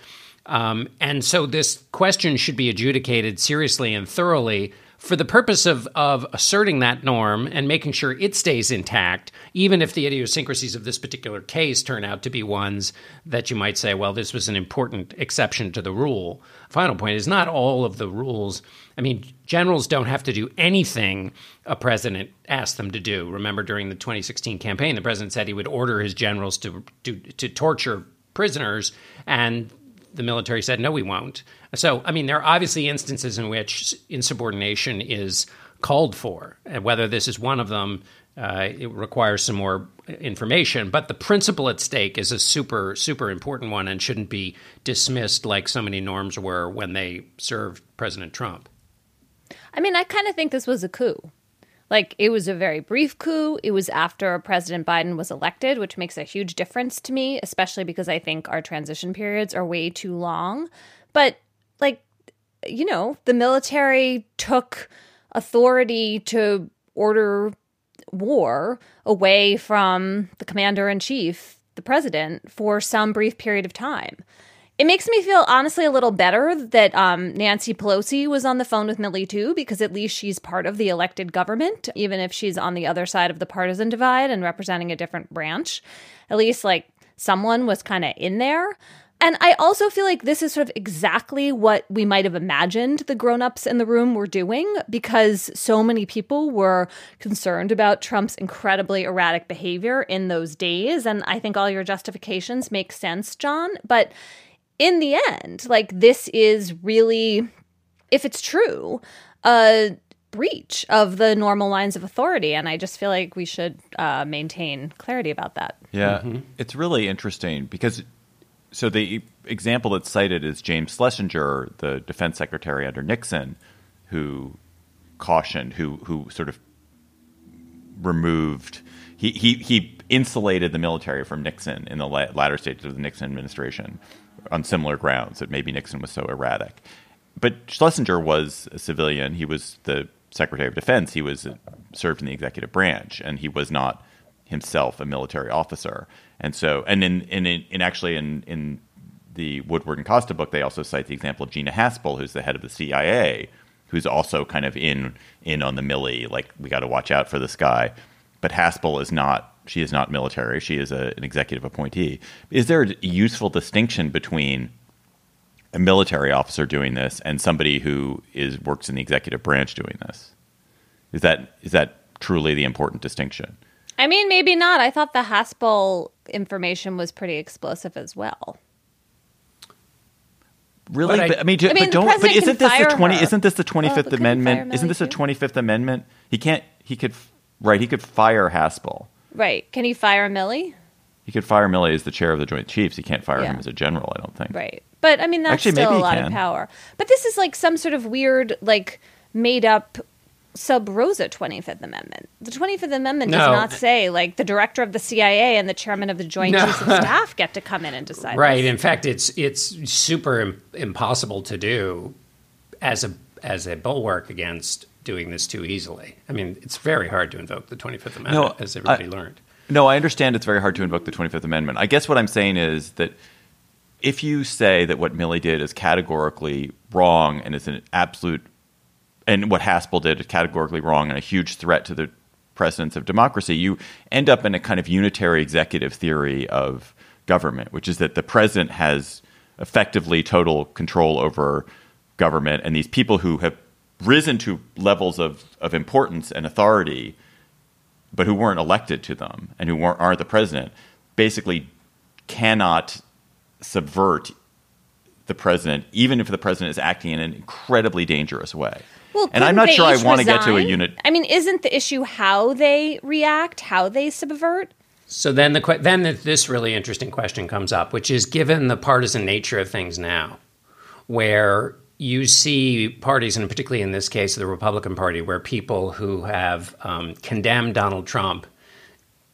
Um, and so this question should be adjudicated seriously and thoroughly for the purpose of, of asserting that norm and making sure it stays intact, even if the idiosyncrasies of this particular case turn out to be ones that you might say, well, this was an important exception to the rule. Final point is not all of the rules. I mean, generals don't have to do anything a president asks them to do. Remember, during the 2016 campaign, the president said he would order his generals to, to, to torture prisoners, and the military said, no, we won't. So, I mean, there are obviously instances in which insubordination is called for, and whether this is one of them, uh, it requires some more information. But the principle at stake is a super, super important one and shouldn't be dismissed like so many norms were when they served President Trump. I mean, I kind of think this was a coup. Like, it was a very brief coup. It was after President Biden was elected, which makes a huge difference to me, especially because I think our transition periods are way too long. But, like, you know, the military took authority to order war away from the commander in chief, the president, for some brief period of time. It makes me feel honestly a little better that um, Nancy Pelosi was on the phone with Milley too, because at least she's part of the elected government, even if she's on the other side of the partisan divide and representing a different branch. At least, like, someone was kind of in there. And I also feel like this is sort of exactly what we might have imagined the grown-ups in the room were doing because so many people were concerned about Trump's incredibly erratic behavior in those days and I think all your justifications make sense, John, but in the end, like this is really, if it's true, a breach of the normal lines of authority. And I just feel like we should uh, maintain clarity about that. Yeah, it's really interesting because so the example that's cited is James Schlesinger, the defense secretary under Nixon, who cautioned, who who sort of removed, he he he insulated the military from Nixon in the la- latter stages of the Nixon administration on similar grounds that maybe Nixon was so erratic. But Schlesinger was a civilian. He was the Secretary of Defense. He was served in the executive branch, and he was not himself a military officer. And so, and in in, in actually in in the Woodward and Costa book, they also cite the example of Gina Haspel, who's the head of the CIA, who's also kind of in in on the millie. Like we got to watch out for this guy. But Haspel is not. She is not military. She is a, an executive appointee. Is there a useful distinction between a military officer doing this and somebody who is works in the executive branch doing this? Is that is that truly the important distinction? I mean, maybe not. I thought the Haspel information was pretty explosive as well. Really, But I- but, I mean, I mean, but don't. But isn't this the fire twenty? her. Isn't this the oh, Twenty Well, Fifth but couldn't he fire Amendment? Isn't this the? Twenty Fifth Amendment? He can't. He could. Right. He could fire Haspel. Right. Can he fire Milley? He could fire Milley as the chair of the Joint Chiefs. He can't fire Yeah. him as a general. I don't think. Right. But I mean, that's Actually, still maybe a he lot can. of power. But this is like some sort of weird, like made up sub rosa 25th Amendment. The 25th Amendment does not say like the director of the CIA and the chairman of the Joint No. Chiefs of Staff get to come in and decide. Right. this. In fact, it's it's super im- impossible to do as a as a bulwark against doing this too easily. I mean, it's very hard to invoke the Twenty Fifth Amendment, as everybody I- learned. No, I understand it's very hard to invoke the 25th Amendment. I guess what I'm saying is that if you say that what Milley did is categorically wrong and is an absolute, and what Haspel did is categorically wrong and a huge threat to the precedence of democracy, you end up in a kind of unitary executive theory of government, which is that the president has effectively total control over government, and these people who have risen to levels of, of importance and authority but who weren't elected to them and who weren't, aren't the president, basically cannot subvert the president, even if the president is acting in an incredibly dangerous way. Well, and I'm couldn't sure I want to get to a unit. I mean, isn't the issue how they react, how they subvert? So then the que- then this really interesting question comes up, which is given the partisan nature of things now, where you see parties, and particularly in this case, the Republican Party, where people who have um, condemned Donald Trump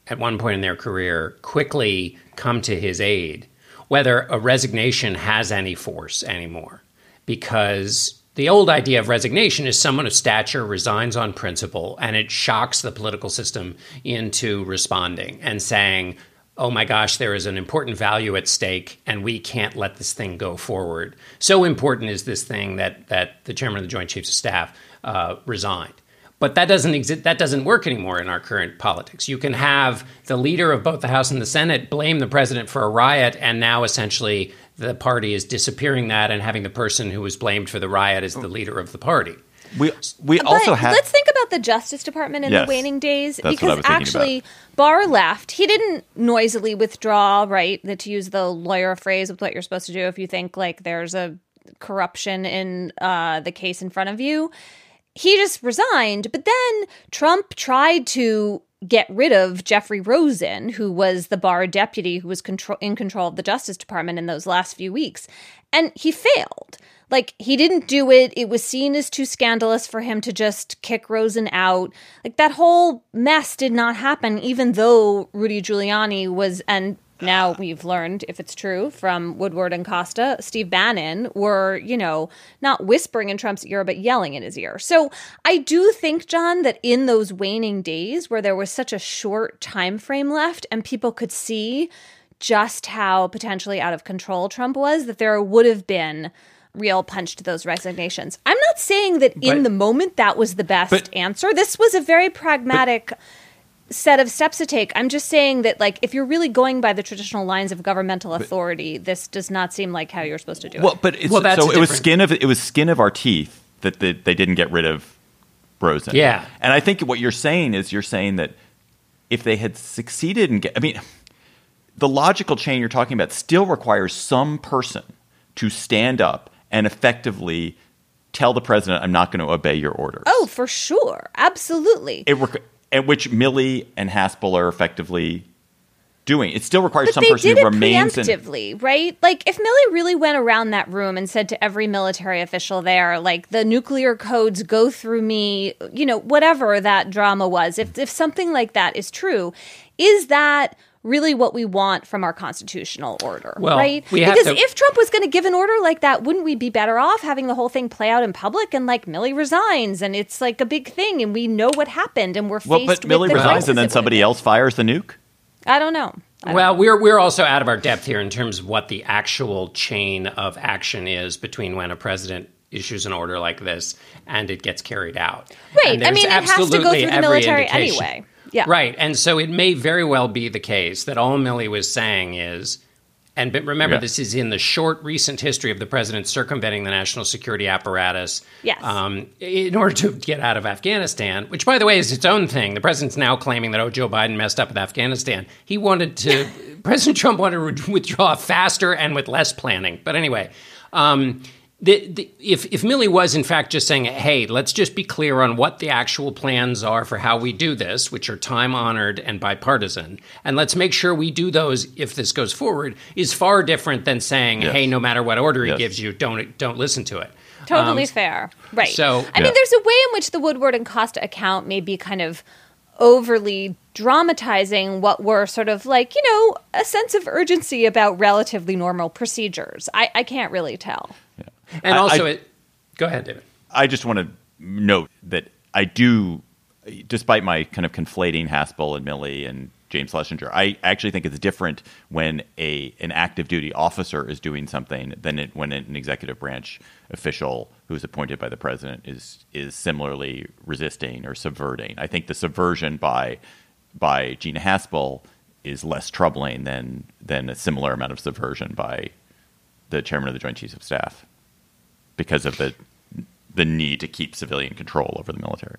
at one point in their career quickly come to his aid, whether a resignation has any force anymore. Because the old idea of resignation is someone of stature resigns on principle and it shocks the political system into responding and saying, oh my gosh, there is an important value at stake and we can't let this thing go forward. So important is this thing that, that the chairman of the Joint Chiefs of Staff uh, resigned. But that doesn't exist. That doesn't work anymore in our current politics. You can have the leader of both the House and the Senate blame the president for a riot, and now essentially the party is disappearing that and having the person who was blamed for the riot as the leader of the party. We we also but have. let's think about the Justice Department in Yes. the waning days That's what I because actually Barr left. He didn't noisily withdraw, right? That to use the lawyer phrase with what you're supposed to do if you think like there's a corruption in uh, the case in front of you. He just resigned, but then Trump tried to get rid of Jeffrey Rosen, who was the Barr deputy who was control- in control of the Justice Department in those last few weeks. And he failed. Like, he didn't do it. It was seen as too scandalous for him to just kick Rosen out. Like, that whole mess did not happen, even though Rudy Giuliani was, and now we've learned, if it's true, from Woodward and Costa, Steve Bannon were, you know, not whispering in Trump's ear, but yelling in his ear. So I do think, John, that in those waning days where there was such a short time frame left and people could see just how potentially out of control Trump was, that there would have been real punch to those resignations. I'm not saying that in But- the moment that was the best But- answer. This was a very pragmatic set of steps to take. I'm just saying that like if you're really going by the traditional lines of governmental authority, this does not seem like how you're supposed to do Well, it. but it's, Well, that's so a it was skin of it was skin of our teeth that they, they didn't get rid of Rosen. Yeah. and I think what you're saying is you're saying that if they had succeeded in get, I mean, the logical chain you're talking about still requires some person to stand up and effectively tell the president, I'm not going to obey your orders. Oh, for sure. Absolutely. It requ- and which Milley and Haspel are effectively doing. It still requires But some person who remains in. preemptively, right? Like if Milley really went around that room and said to every military official there, like the nuclear codes go through me, you know, whatever that drama was, if if something like that is true, is that really what we want from our constitutional order, Well, right? we have because to- if Trump was going to give an order like that, wouldn't we be better off having the whole thing play out in public and like Milley resigns and it's like a big thing and we know what happened and we're Well, faced but Milley with the resigns and then somebody else fires the nuke. I don't know. I don't Well, know. we're we're also out of our depth here in terms of what the actual chain of action is between when a president issues an order like this and it gets carried out. Right. I mean, it has to go through the military indication- anyway. Yeah. Right. And so it may very well be the case that all Milley was saying is, and but remember, Yeah. this is in the short recent history of the president circumventing the national security apparatus. Yes. Um, in order to get out of Afghanistan, which, by the way, is its own thing. The president's now claiming that, oh, Joe Biden messed up with Afghanistan. He wanted to, President Trump wanted to withdraw faster and with less planning. But anyway, um, the, the, if, if Milley was in fact just saying, hey, let's just be clear on what the actual plans are for how we do this, which are time honored and bipartisan, and let's make sure we do those if this goes forward, is far different than saying, Yes. hey, no matter what order he gives you, don't don't listen to it. Totally Um, fair. Right. so- I Yeah. mean, there's a way in which the Woodward and Costa account may be kind of overly dramatizing what were sort of like, you know, a sense of urgency about relatively normal procedures. I, I can't really tell. And I- also, I- it. Go ahead, David. I just want to note that I do, despite my kind of conflating Haspel and Milley and James Schlesinger, I actually think it's different when a an active duty officer is doing something than it, when an executive branch official who is appointed by the president is is similarly resisting or subverting. I think the subversion by by Gina Haspel is less troubling than than a similar amount of subversion by the chairman of the Joint Chiefs of Staff because of the the need to keep civilian control over the military.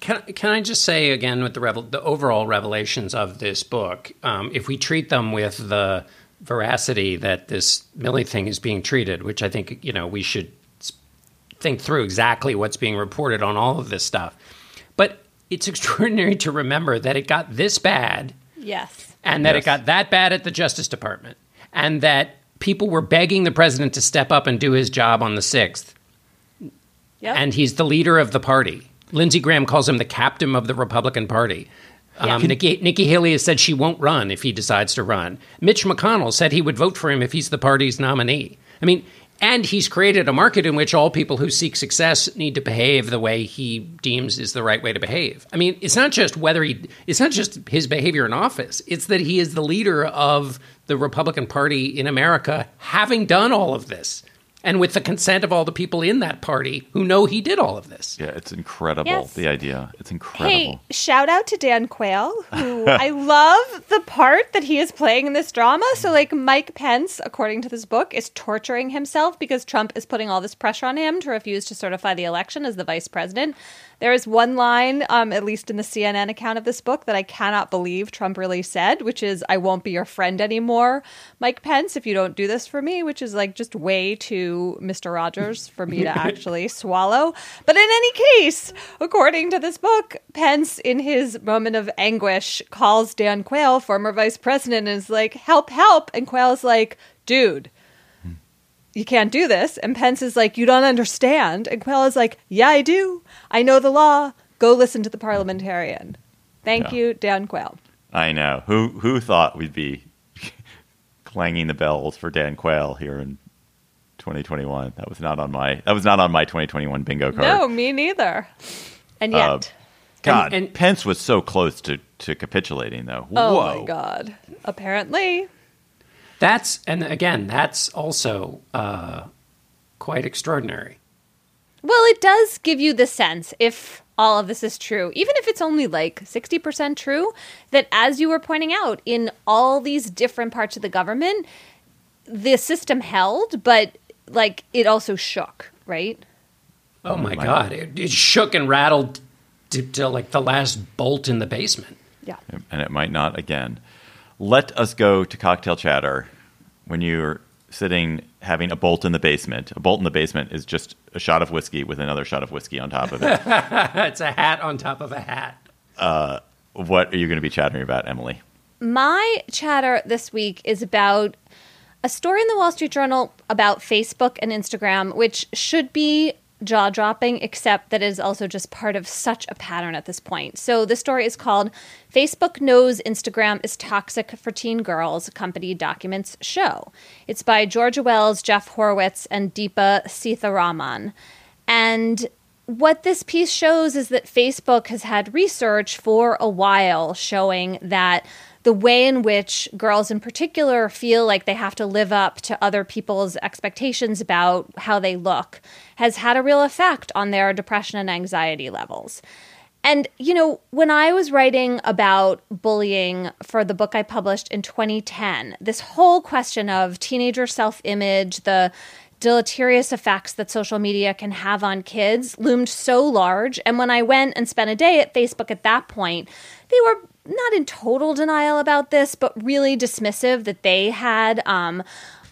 Can, can I just say again with the revel, the overall revelations of this book, um, if we treat them with the veracity that this Milley thing is being treated, which I think you know we should think through exactly what's being reported on all of this stuff. But it's extraordinary to remember that it got this bad Yes. and that Yes. it got that bad at the Justice Department, and that people were begging the president to step up and do his job on the sixth, Yep. and he's the leader of the party. Lindsey Graham calls him the captain of the Republican Party. Yeah. Um, Nikki, Nikki Haley has said she won't run if he decides to run. Mitch McConnell said he would vote for him if he's the party's nominee. I mean, and he's created a market in which all people who seek success need to behave the way he deems is the right way to behave. I mean, it's not just whether he, it's not just his behavior in office. It's that he is the leader of the Republican Party in America, having done all of this, and with the consent of all the people in that party who know he did all of this. Yeah, it's incredible. Yes. The idea, it's incredible. Hey, shout out to Dan Quayle, who I love the part that he is playing in this drama. So, like, Mike Pence, according to this book, is torturing himself because Trump is putting all this pressure on him to refuse to certify the election as the vice president. There is one line, um, at least in the CNN account of this book, that I cannot believe Trump really said, which is, I won't be your friend anymore, Mike Pence, if you don't do this for me, which is like just way too Mr. Rogers for me to actually swallow. But in any case, according to this book, Pence, in his moment of anguish, calls Dan Quayle, former vice president, and is like, help, help. And Quayle's like, dude, you can't do this. And Pence is like, you don't understand. And Quayle is like, yeah, I do. I know the law. Go listen to the parliamentarian. Thank Yeah. you, Dan Quayle. I know. Who who thought we'd be clanging the bells for Dan Quayle here in 2021? That was not on my that was not on my 2021 bingo card. No, me neither. And yet, Uh, God, And- and- Pence was so close to, to capitulating, though. oh Whoa. my God. Apparently. That's and again, that's also uh, quite extraordinary. Well, it does give you the sense, if all of this is true, even if it's only like 60% true, that as you were pointing out, in all these different parts of the government, the system held, but like it also shook, right? Oh my, my God! It, it shook and rattled to, to like the last bolt in the basement. Yeah. And it might not again. Let us go to cocktail chatter when you're sitting having a bolt in the basement. A bolt in the basement is just a shot of whiskey with another shot of whiskey on top of it. it's a hat on top of a hat. uh, what are you going to be chattering about, Emily? My chatter this week is about a story in the Wall Street Journal about Facebook and Instagram, which should be jaw dropping, except that it is also just part of such a pattern at this point. So the story is called Facebook Knows Instagram is Toxic for Teen Girls, Company Documents Show. It's by Georgia Wells, Jeff Horwitz, and Deepa Seetharaman. And what this piece shows is that Facebook has had research for a while showing that the way in which girls in particular feel like they have to live up to other people's expectations about how they look has had a real effect on their depression and anxiety levels. And, you know, when I was writing about bullying for the book I published in 2010, this whole question of teenager self image, the deleterious effects that social media can have on kids loomed so large. And when I went and spent a day at Facebook at that point, they were not in total denial about this, but really dismissive that they had um,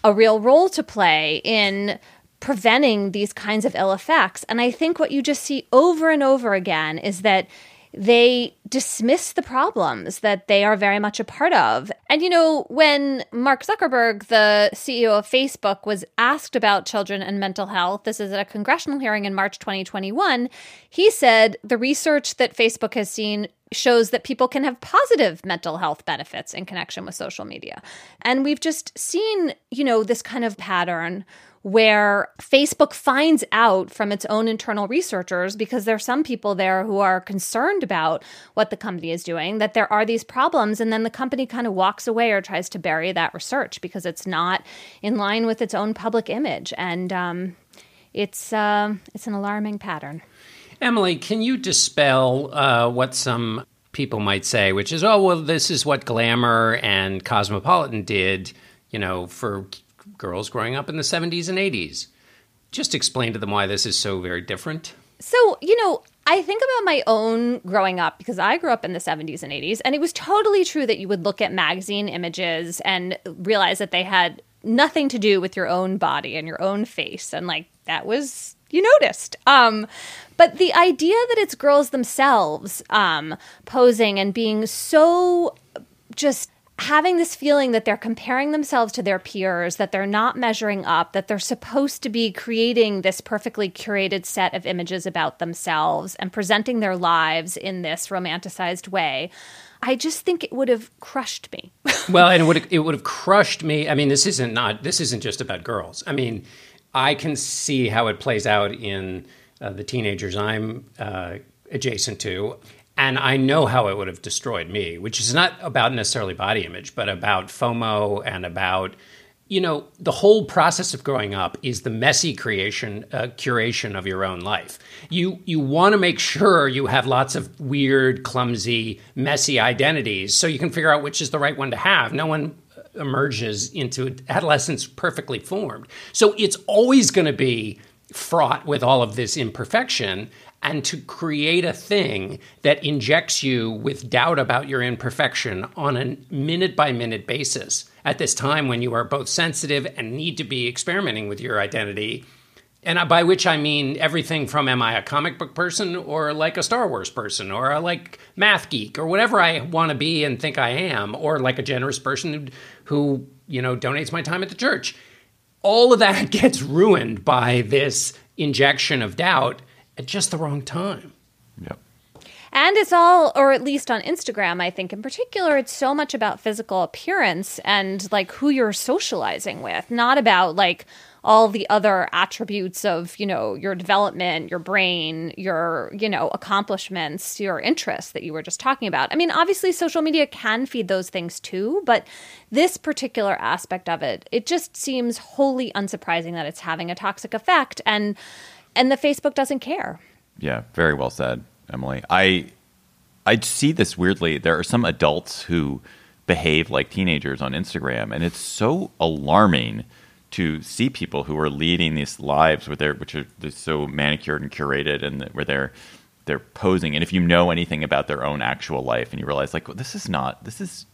a real role to play in preventing these kinds of ill effects. And I think what you just see over and over again is that they dismiss the problems that they are very much a part of. And you know, when Mark Zuckerberg, the CEO of Facebook, was asked about children and mental health, this is at a congressional hearing in March 2021, he said the research that Facebook has seen shows that people can have positive mental health benefits in connection with social media. And we've just seen, you know, this kind of pattern where Facebook finds out from its own internal researchers, because there are some people there who are concerned about what the company is doing, that there are these problems. And then the company kind of walks away or tries to bury that research because it's not in line with its own public image. And um, it's, uh, it's an alarming pattern. Emily, can you dispel uh, what some people might say, which is, oh, well, this is what Glamour and Cosmopolitan did, you know, for girls growing up in the 70s and 80s. Just explain to them why this is so very different. So, you know, I think about my own growing up because I grew up in the 70s and 80s, and it was totally true that you would look at magazine images and realize that they had nothing to do with your own body and your own face. And like that was you noticed. Um, but the idea that it's girls themselves um, posing and being so just having this feeling that they're comparing themselves to their peers, that they're not measuring up, that they're supposed to be creating this perfectly curated set of images about themselves and presenting their lives in this romanticized way. I just think it would have crushed me. well, and it would it would have crushed me. I mean, this isn't not this isn't just about girls. I mean, I can see how it plays out in uh, the teenagers I'm uh, adjacent to. And I know how it would have destroyed me, which is not about necessarily body image, but about FOMO and about, you know, the whole process of growing up is the messy creation, uh, curation of your own life. You you want to make sure you have lots of weird, clumsy, messy identities, so you can figure out which is the right one to have. No one emerges into adolescence perfectly formed. So it's always going to be fraught with all of this imperfection. And to create a thing that injects you with doubt about your imperfection on a minute by minute basis at this time when you are both sensitive and need to be experimenting with your identity and by which I mean everything from am I a comic book person or like a Star Wars person or a like math geek or whatever I want to be and think I am or like a generous person who, who you know donates my time at the church. All of that gets ruined by this injection of doubt at just the wrong time. Yep. And it's all, or at least on Instagram, I think in particular, it's so much about physical appearance and like who you're socializing with, not about like, all the other attributes of you know your development your brain your you know accomplishments your interests that you were just talking about i mean obviously social media can feed those things too but this particular aspect of it it just seems wholly unsurprising that it's having a toxic effect and and the facebook doesn't care. Yeah very well said emily. I i see this weirdly. There are some adults who behave like teenagers on instagram and it's so alarming to see people who are leading these lives where they're which are so manicured and curated and where they're they're posing. And if you know anything about their own actual life and you realize like well, this is not this is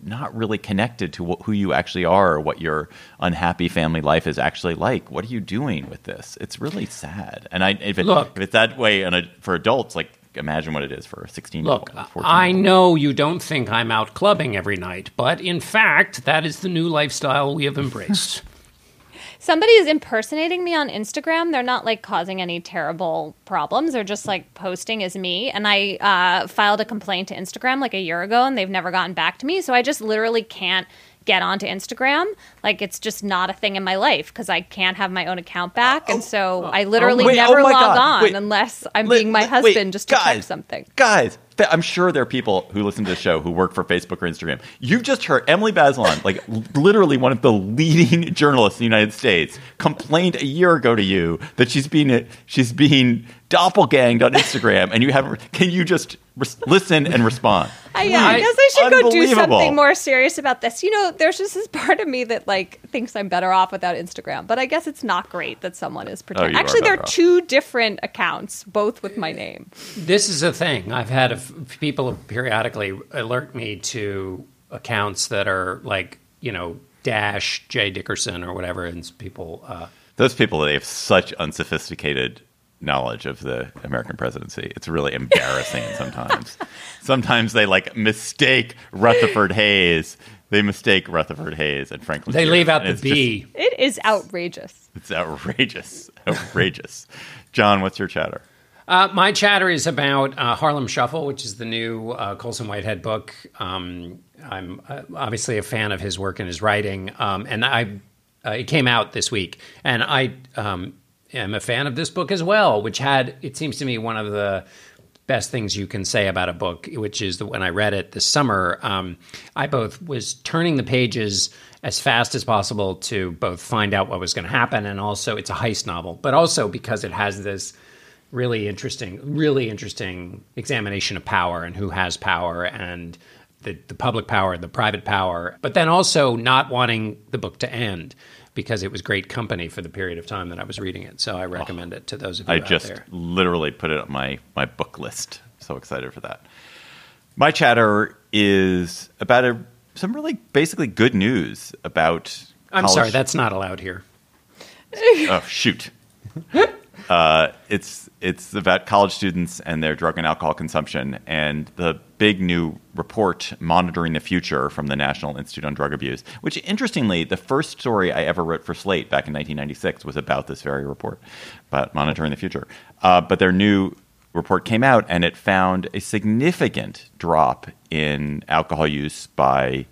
not really connected to wh- who you actually are or what your unhappy family life is actually like. What are you doing with this? It's really sad. And I, if, it, Look. if it's that way and it, for adults, like imagine what it is for a 16 year old. Look, I know you don't think I'm out clubbing every night, but in fact, that is the new lifestyle we have embraced. Somebody is impersonating me on Instagram. They're not like causing any terrible problems. They're just like posting as me. And I uh, filed a complaint to Instagram like a year ago and they've never gotten back to me. So I just literally can't get onto Instagram. Like it's just not a thing in my life because I can't have my own account back. And so I literally wait, never oh log God. on Wait. unless I'm being my husband just to check something. Guys, I'm sure there are people who listen to the show who work for Facebook or Instagram. You've just heard Emily Bazelon, like literally one of the leading journalists in the United States, complained a year ago to you that she's being she's being doppelganged on Instagram, and you haven't. Can you just res- listen and respond? I, yeah, I Please. guess I should go do something more serious about this. You know, there's just this part of me that like thinks I'm better off without Instagram, but I guess it's not great that someone is pretending. you are Actually, there are off. two different accounts, both with my name. this is a thing. I've had a f- people periodically alert me to accounts that are like, you know, dash Jay Dickerson or whatever, and people. Uh, Those people they have such unsophisticated knowledge of the American presidency. It's really embarrassing sometimes. sometimes they like mistake Rutherford Hayes. They mistake Rutherford Hayes and Franklin. they Pierce, leave out and the it's just- B. It is outrageous. it's outrageous. Outrageous. John, what's your chatter? Uh, my chatter is about uh, Harlem Shuffle, which is the new uh, Colson Whitehead book. Um, I'm uh, obviously a fan of his work and his writing, um, and I uh, it came out this week, and I um, am a fan of this book as well, which had it seems to me one of the best things you can say about a book, which is that when I read it this summer, um, I both was turning the pages as fast as possible to both find out what was going to happen, and also it's a heist novel, but also because it has this really interesting, really interesting examination of power and who has power and the, the public power, and the private power, but then also not wanting the book to end because it was great company for the period of time that I was reading it. So I oh, recommend it to those of you I just there. literally put it on my, my book list. So excited for that. My chatter is about a, some really basically good news about. I'm college- sorry, that's not allowed here. oh shoot. Uh, it's it's about college students and their drug and alcohol consumption, and the big new report monitoring the future from the National Institute on Drug Abuse. Which, interestingly, the first story I ever wrote for Slate back in 1996 was about this very report, about monitoring the future. Uh, but their new report came out, and it found a significant drop in alcohol use by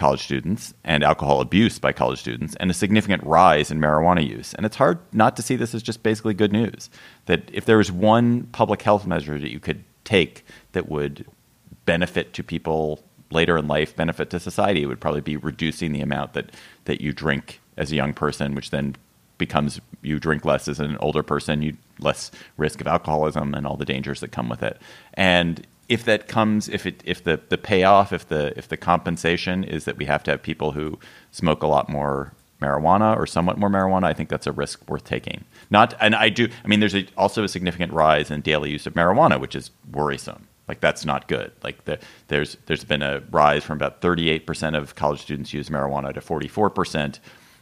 college students and alcohol abuse by college students and a significant rise in marijuana use. And it's hard not to see this as just basically good news. That if there was one public health measure that you could take that would benefit to people later in life, benefit to society, it would probably be reducing the amount that, that you drink as a young person, which then becomes you drink less as an older person, you less risk of alcoholism and all the dangers that come with it. And if that comes, if it, if the, the payoff, if the, if the compensation is that we have to have people who smoke a lot more marijuana or somewhat more marijuana, I think that's a risk worth taking. Not, and I do. I mean, there's a, also a significant rise in daily use of marijuana, which is worrisome. Like that's not good. Like the, there's there's been a rise from about 38 percent of college students use marijuana to 44 percent,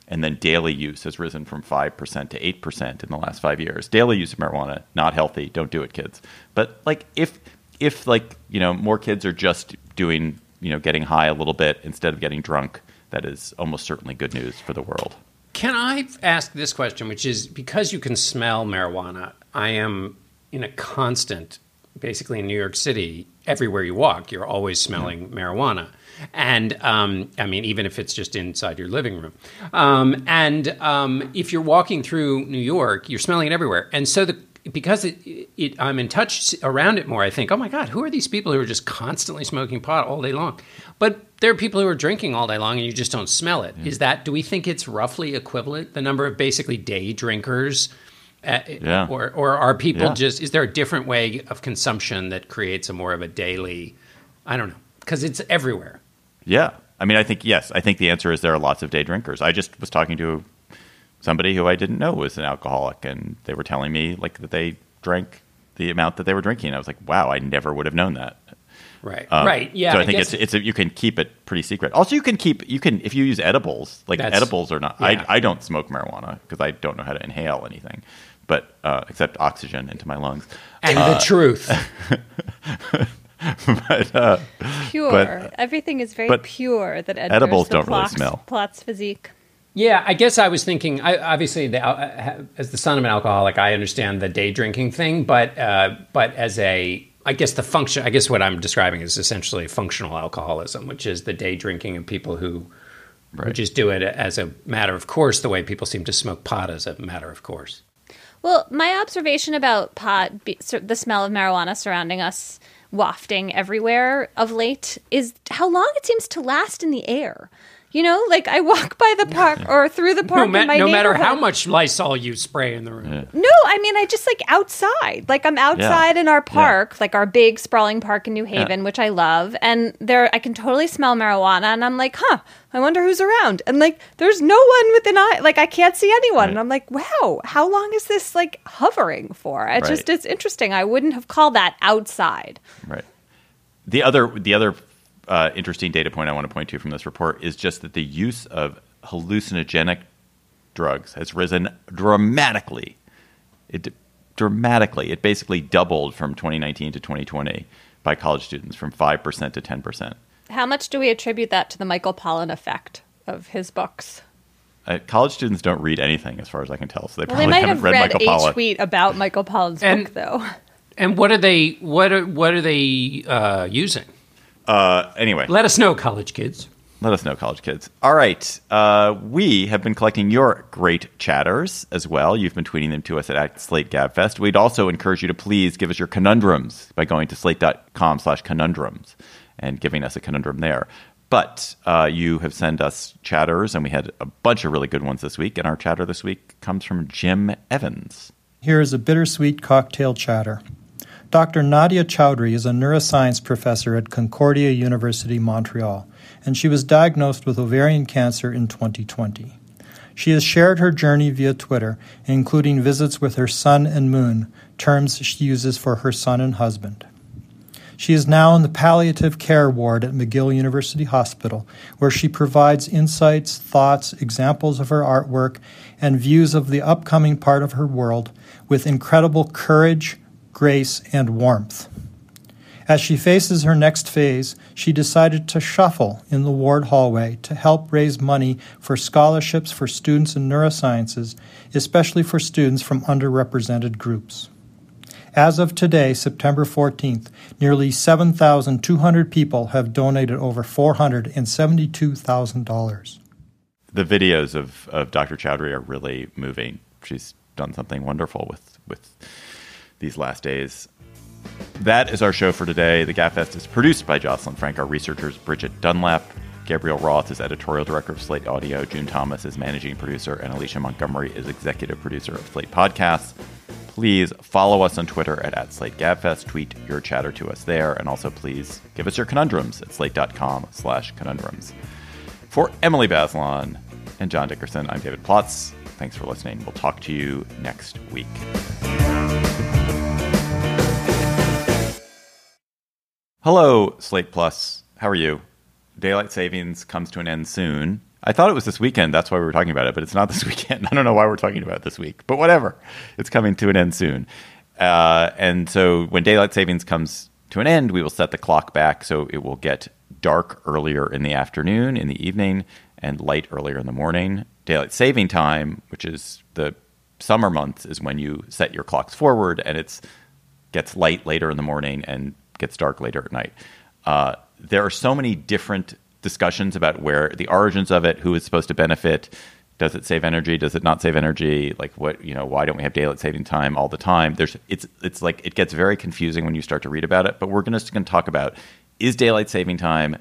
and then daily use has risen from five percent to eight percent in the last five years. Daily use of marijuana not healthy. Don't do it, kids. But like if if like you know more kids are just doing you know getting high a little bit instead of getting drunk, that is almost certainly good news for the world. Can I ask this question, which is because you can smell marijuana, I am in a constant, basically in New York City, everywhere you walk, you're always smelling marijuana. And um, I mean, even if it's just inside your living room. Um, and um, if you're walking through New York, you're smelling it everywhere. And so the because it, it, I'm in touch around it more, I think, oh my God, who are these people who are just constantly smoking pot all day long? But there are people who are drinking all day long and you just don't smell it. Is that, do we think it's roughly equivalent, the number of basically day drinkers? Uh, Yeah. Or, or are people Yeah. just, is there a different way of consumption that creates a more of a daily, I don't know, because it's everywhere. Yeah. I mean, I think, yes, I think the answer is there are lots of day drinkers. I just was talking to somebody who I didn't know was an alcoholic, and they were telling me like that they drank the amount that they were drinking. I was like, wow, I never would have known that. Right. Um, right. Yeah. So I, I think guess- it's it's a, you can keep it pretty secret. Also, you can keep you can if you use edibles like That's- edibles are not. yeah. I I don't smoke marijuana because I don't know how to inhale anything, but uh, except oxygen into my lungs. and the truth. but uh, Pure. But- Everything is very but pure that enters edibles don't really smell. Plot's physique. Yeah, I guess I was thinking. I, obviously, the, uh, as the son of an alcoholic, I understand the day drinking thing, but uh, but as a, I guess the function. I guess what I'm describing is essentially functional alcoholism, which is the day drinking of people who, who just do it as a matter of course, the way people seem to smoke pot as a matter of course. Well, my observation about pot, the smell of marijuana surrounding us, wafting everywhere of late, is how long it seems to last in the air. You know, like I walk by the park or through the park No, ma- in my no matter how neighborhood. much Lysol you spray in the room. No, I mean I just like outside. Like I'm outside in our park, like our big sprawling park in New Haven, which I love, and there I can totally smell marijuana and I'm like, "Huh, I wonder who's around." And like there's no one within eye, like I can't see anyone. And I'm like, "Wow, how long is this like hovering for?" It just it's interesting. I wouldn't have called that outside. Right. The other the other uh, interesting data point I want to point to from this report is just that the use of hallucinogenic drugs has risen dramatically. It dramatically. It basically doubled from 2019 to 2020 by college students from 5% to 10%. How much do we attribute that to the Michael Pollan effect of his books? Uh, college students don't read anything as far as I can tell, so they Well, they probably might haven't have read, read, Michael a Pollan. tweet about Michael Pollan's And- book, though. And what are they? What are what are they uh, using? Uh, anyway, Let us know, college kids. Let us know, college kids. All right. Uh, we have been collecting your great chatters as well. You've been tweeting them to us at, at Slate Gabfest. We'd also encourage you to please give us your conundrums by going to slate.com slash conundrums and giving us a conundrum there. But uh, you have sent us chatters, and we had a bunch of really good ones this week. And our chatter this week comes from Jim Evans. Here is a bittersweet cocktail chatter. Dr. Nadia Chaudhri is a neuroscience professor at Concordia University, Montreal, and she was diagnosed with ovarian cancer in 2020. She has shared her journey via Twitter, including visits with her sun and moon, terms she uses for her son and husband. She is now in the palliative care ward at McGill University Hospital, where she provides insights, thoughts, examples of her artwork, and views of the upcoming part of her world with incredible courage, grace, and warmth. As she faces her next phase, she decided to shuffle in the ward hallway to help raise money for scholarships for students in neurosciences, especially for students from underrepresented groups. As of today, September 14th, nearly 7,200 people have donated over $472,000. The videos of, of Dr. Chaudhri are really moving. She's done something wonderful with, with these last days. That is our show for today. The Gabfest is produced by Jocelyn Frank, our researchers, Bridget Dunlap. Gabriel Roth is editorial director of Slate Audio. June Thomas is managing producer, and Alicia Montgomery is executive producer of Slate Podcasts. Please follow us on Twitter at, at SlateGabFest. Tweet your chatter to us there, and also please give us your conundrums at slate.com slash conundrums. For Emily Bazelon and John Dickerson, I'm David Plotz. Thanks for listening. We'll talk to you next week. Hello, Slate Plus. How are you? Daylight savings comes to an end soon. I thought it was this weekend. That's why we were talking about it, but it's not this weekend. I don't know why we're talking about it this week, but whatever. It's coming to an end soon. Uh, and so when daylight savings comes to an end, we will set the clock back so it will get dark earlier in the afternoon, in the evening, and light earlier in the morning. Daylight saving time, which is the summer months, is when you set your clocks forward and it's gets light later in the morning and gets dark later at night. Uh, there are so many different discussions about where the origins of it, who is supposed to benefit, does it save energy, does it not save energy, like what you know, why don't we have daylight saving time all the time? There's it's it's like it gets very confusing when you start to read about it. But we're just going to talk about is daylight saving time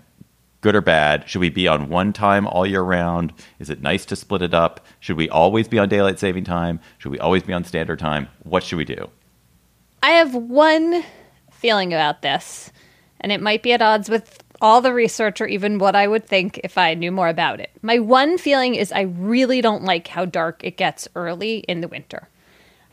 good or bad? Should we be on one time all year round? Is it nice to split it up? Should we always be on daylight saving time? Should we always be on standard time? What should we do? I have one feeling about this, and it might be at odds with all the research or even what I would think if I knew more about it. My one feeling is I really don't like how dark it gets early in the winter.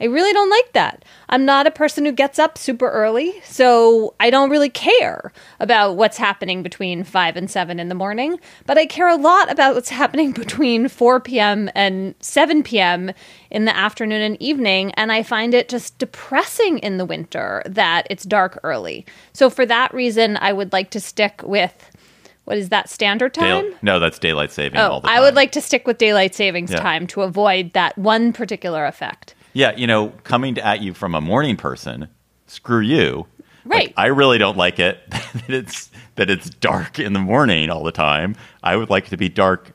I really don't like that. I'm not a person who gets up super early, so I don't really care about what's happening between 5 and 7 in the morning, but I care a lot about what's happening between 4 p.m. and 7 p.m. in the afternoon and evening, and I find it just depressing in the winter that it's dark early. So for that reason, I would like to stick with what is that standard time? Dayl- no, that's daylight saving oh, all Oh, the time. I would like to stick with daylight savings Yeah. time to avoid that one particular effect. Yeah, you know, coming at you from a morning person, screw you. Right. Like, I really don't like it that it's that it's dark in the morning all the time. I would like it to be dark,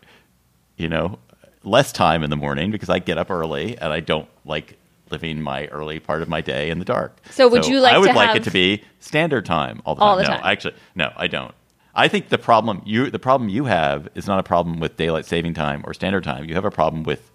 you know, less time in the morning because I get up early and I don't like living my early part of my day in the dark. So would you like I would like it to be standard time all the All time. the no, time. actually, no, I don't. I think the problem you the problem you have is not a problem with daylight saving time or standard time. You have a problem with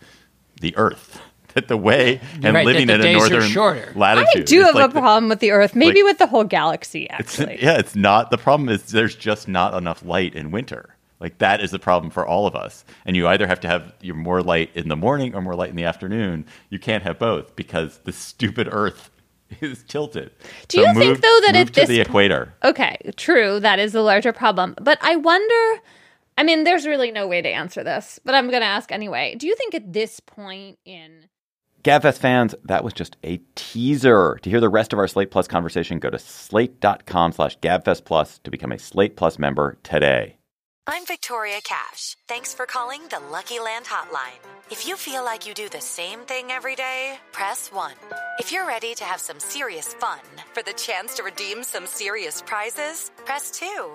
the Earth. That the way and Right, living in a northern shorter. latitude. I do It's have like a the- problem with the Earth, maybe like- with the whole galaxy, it's, actually. yeah, it's not the problem. Is there's just not enough light in winter. Like that is the problem for all of us. And you either have to have your more light in the morning or more light in the afternoon. You can't have both because the stupid Earth is tilted. Do So you think, though, that move at to this the po- equator? Okay, true. That is the larger problem. But I wonder I mean, there's really no way to answer this, but I'm going to ask anyway. Do you think at this point in Gabfest fans, that was just a teaser. To hear the rest of our Slate Plus conversation, go to slate.com slash gabfest plus to become a Slate Plus member today. I'm Victoria Cash. Thanks for calling the Lucky Land Hotline. If you feel like you do the same thing every day, press 1. If you're ready to have some serious fun for the chance to redeem some serious prizes, press 2.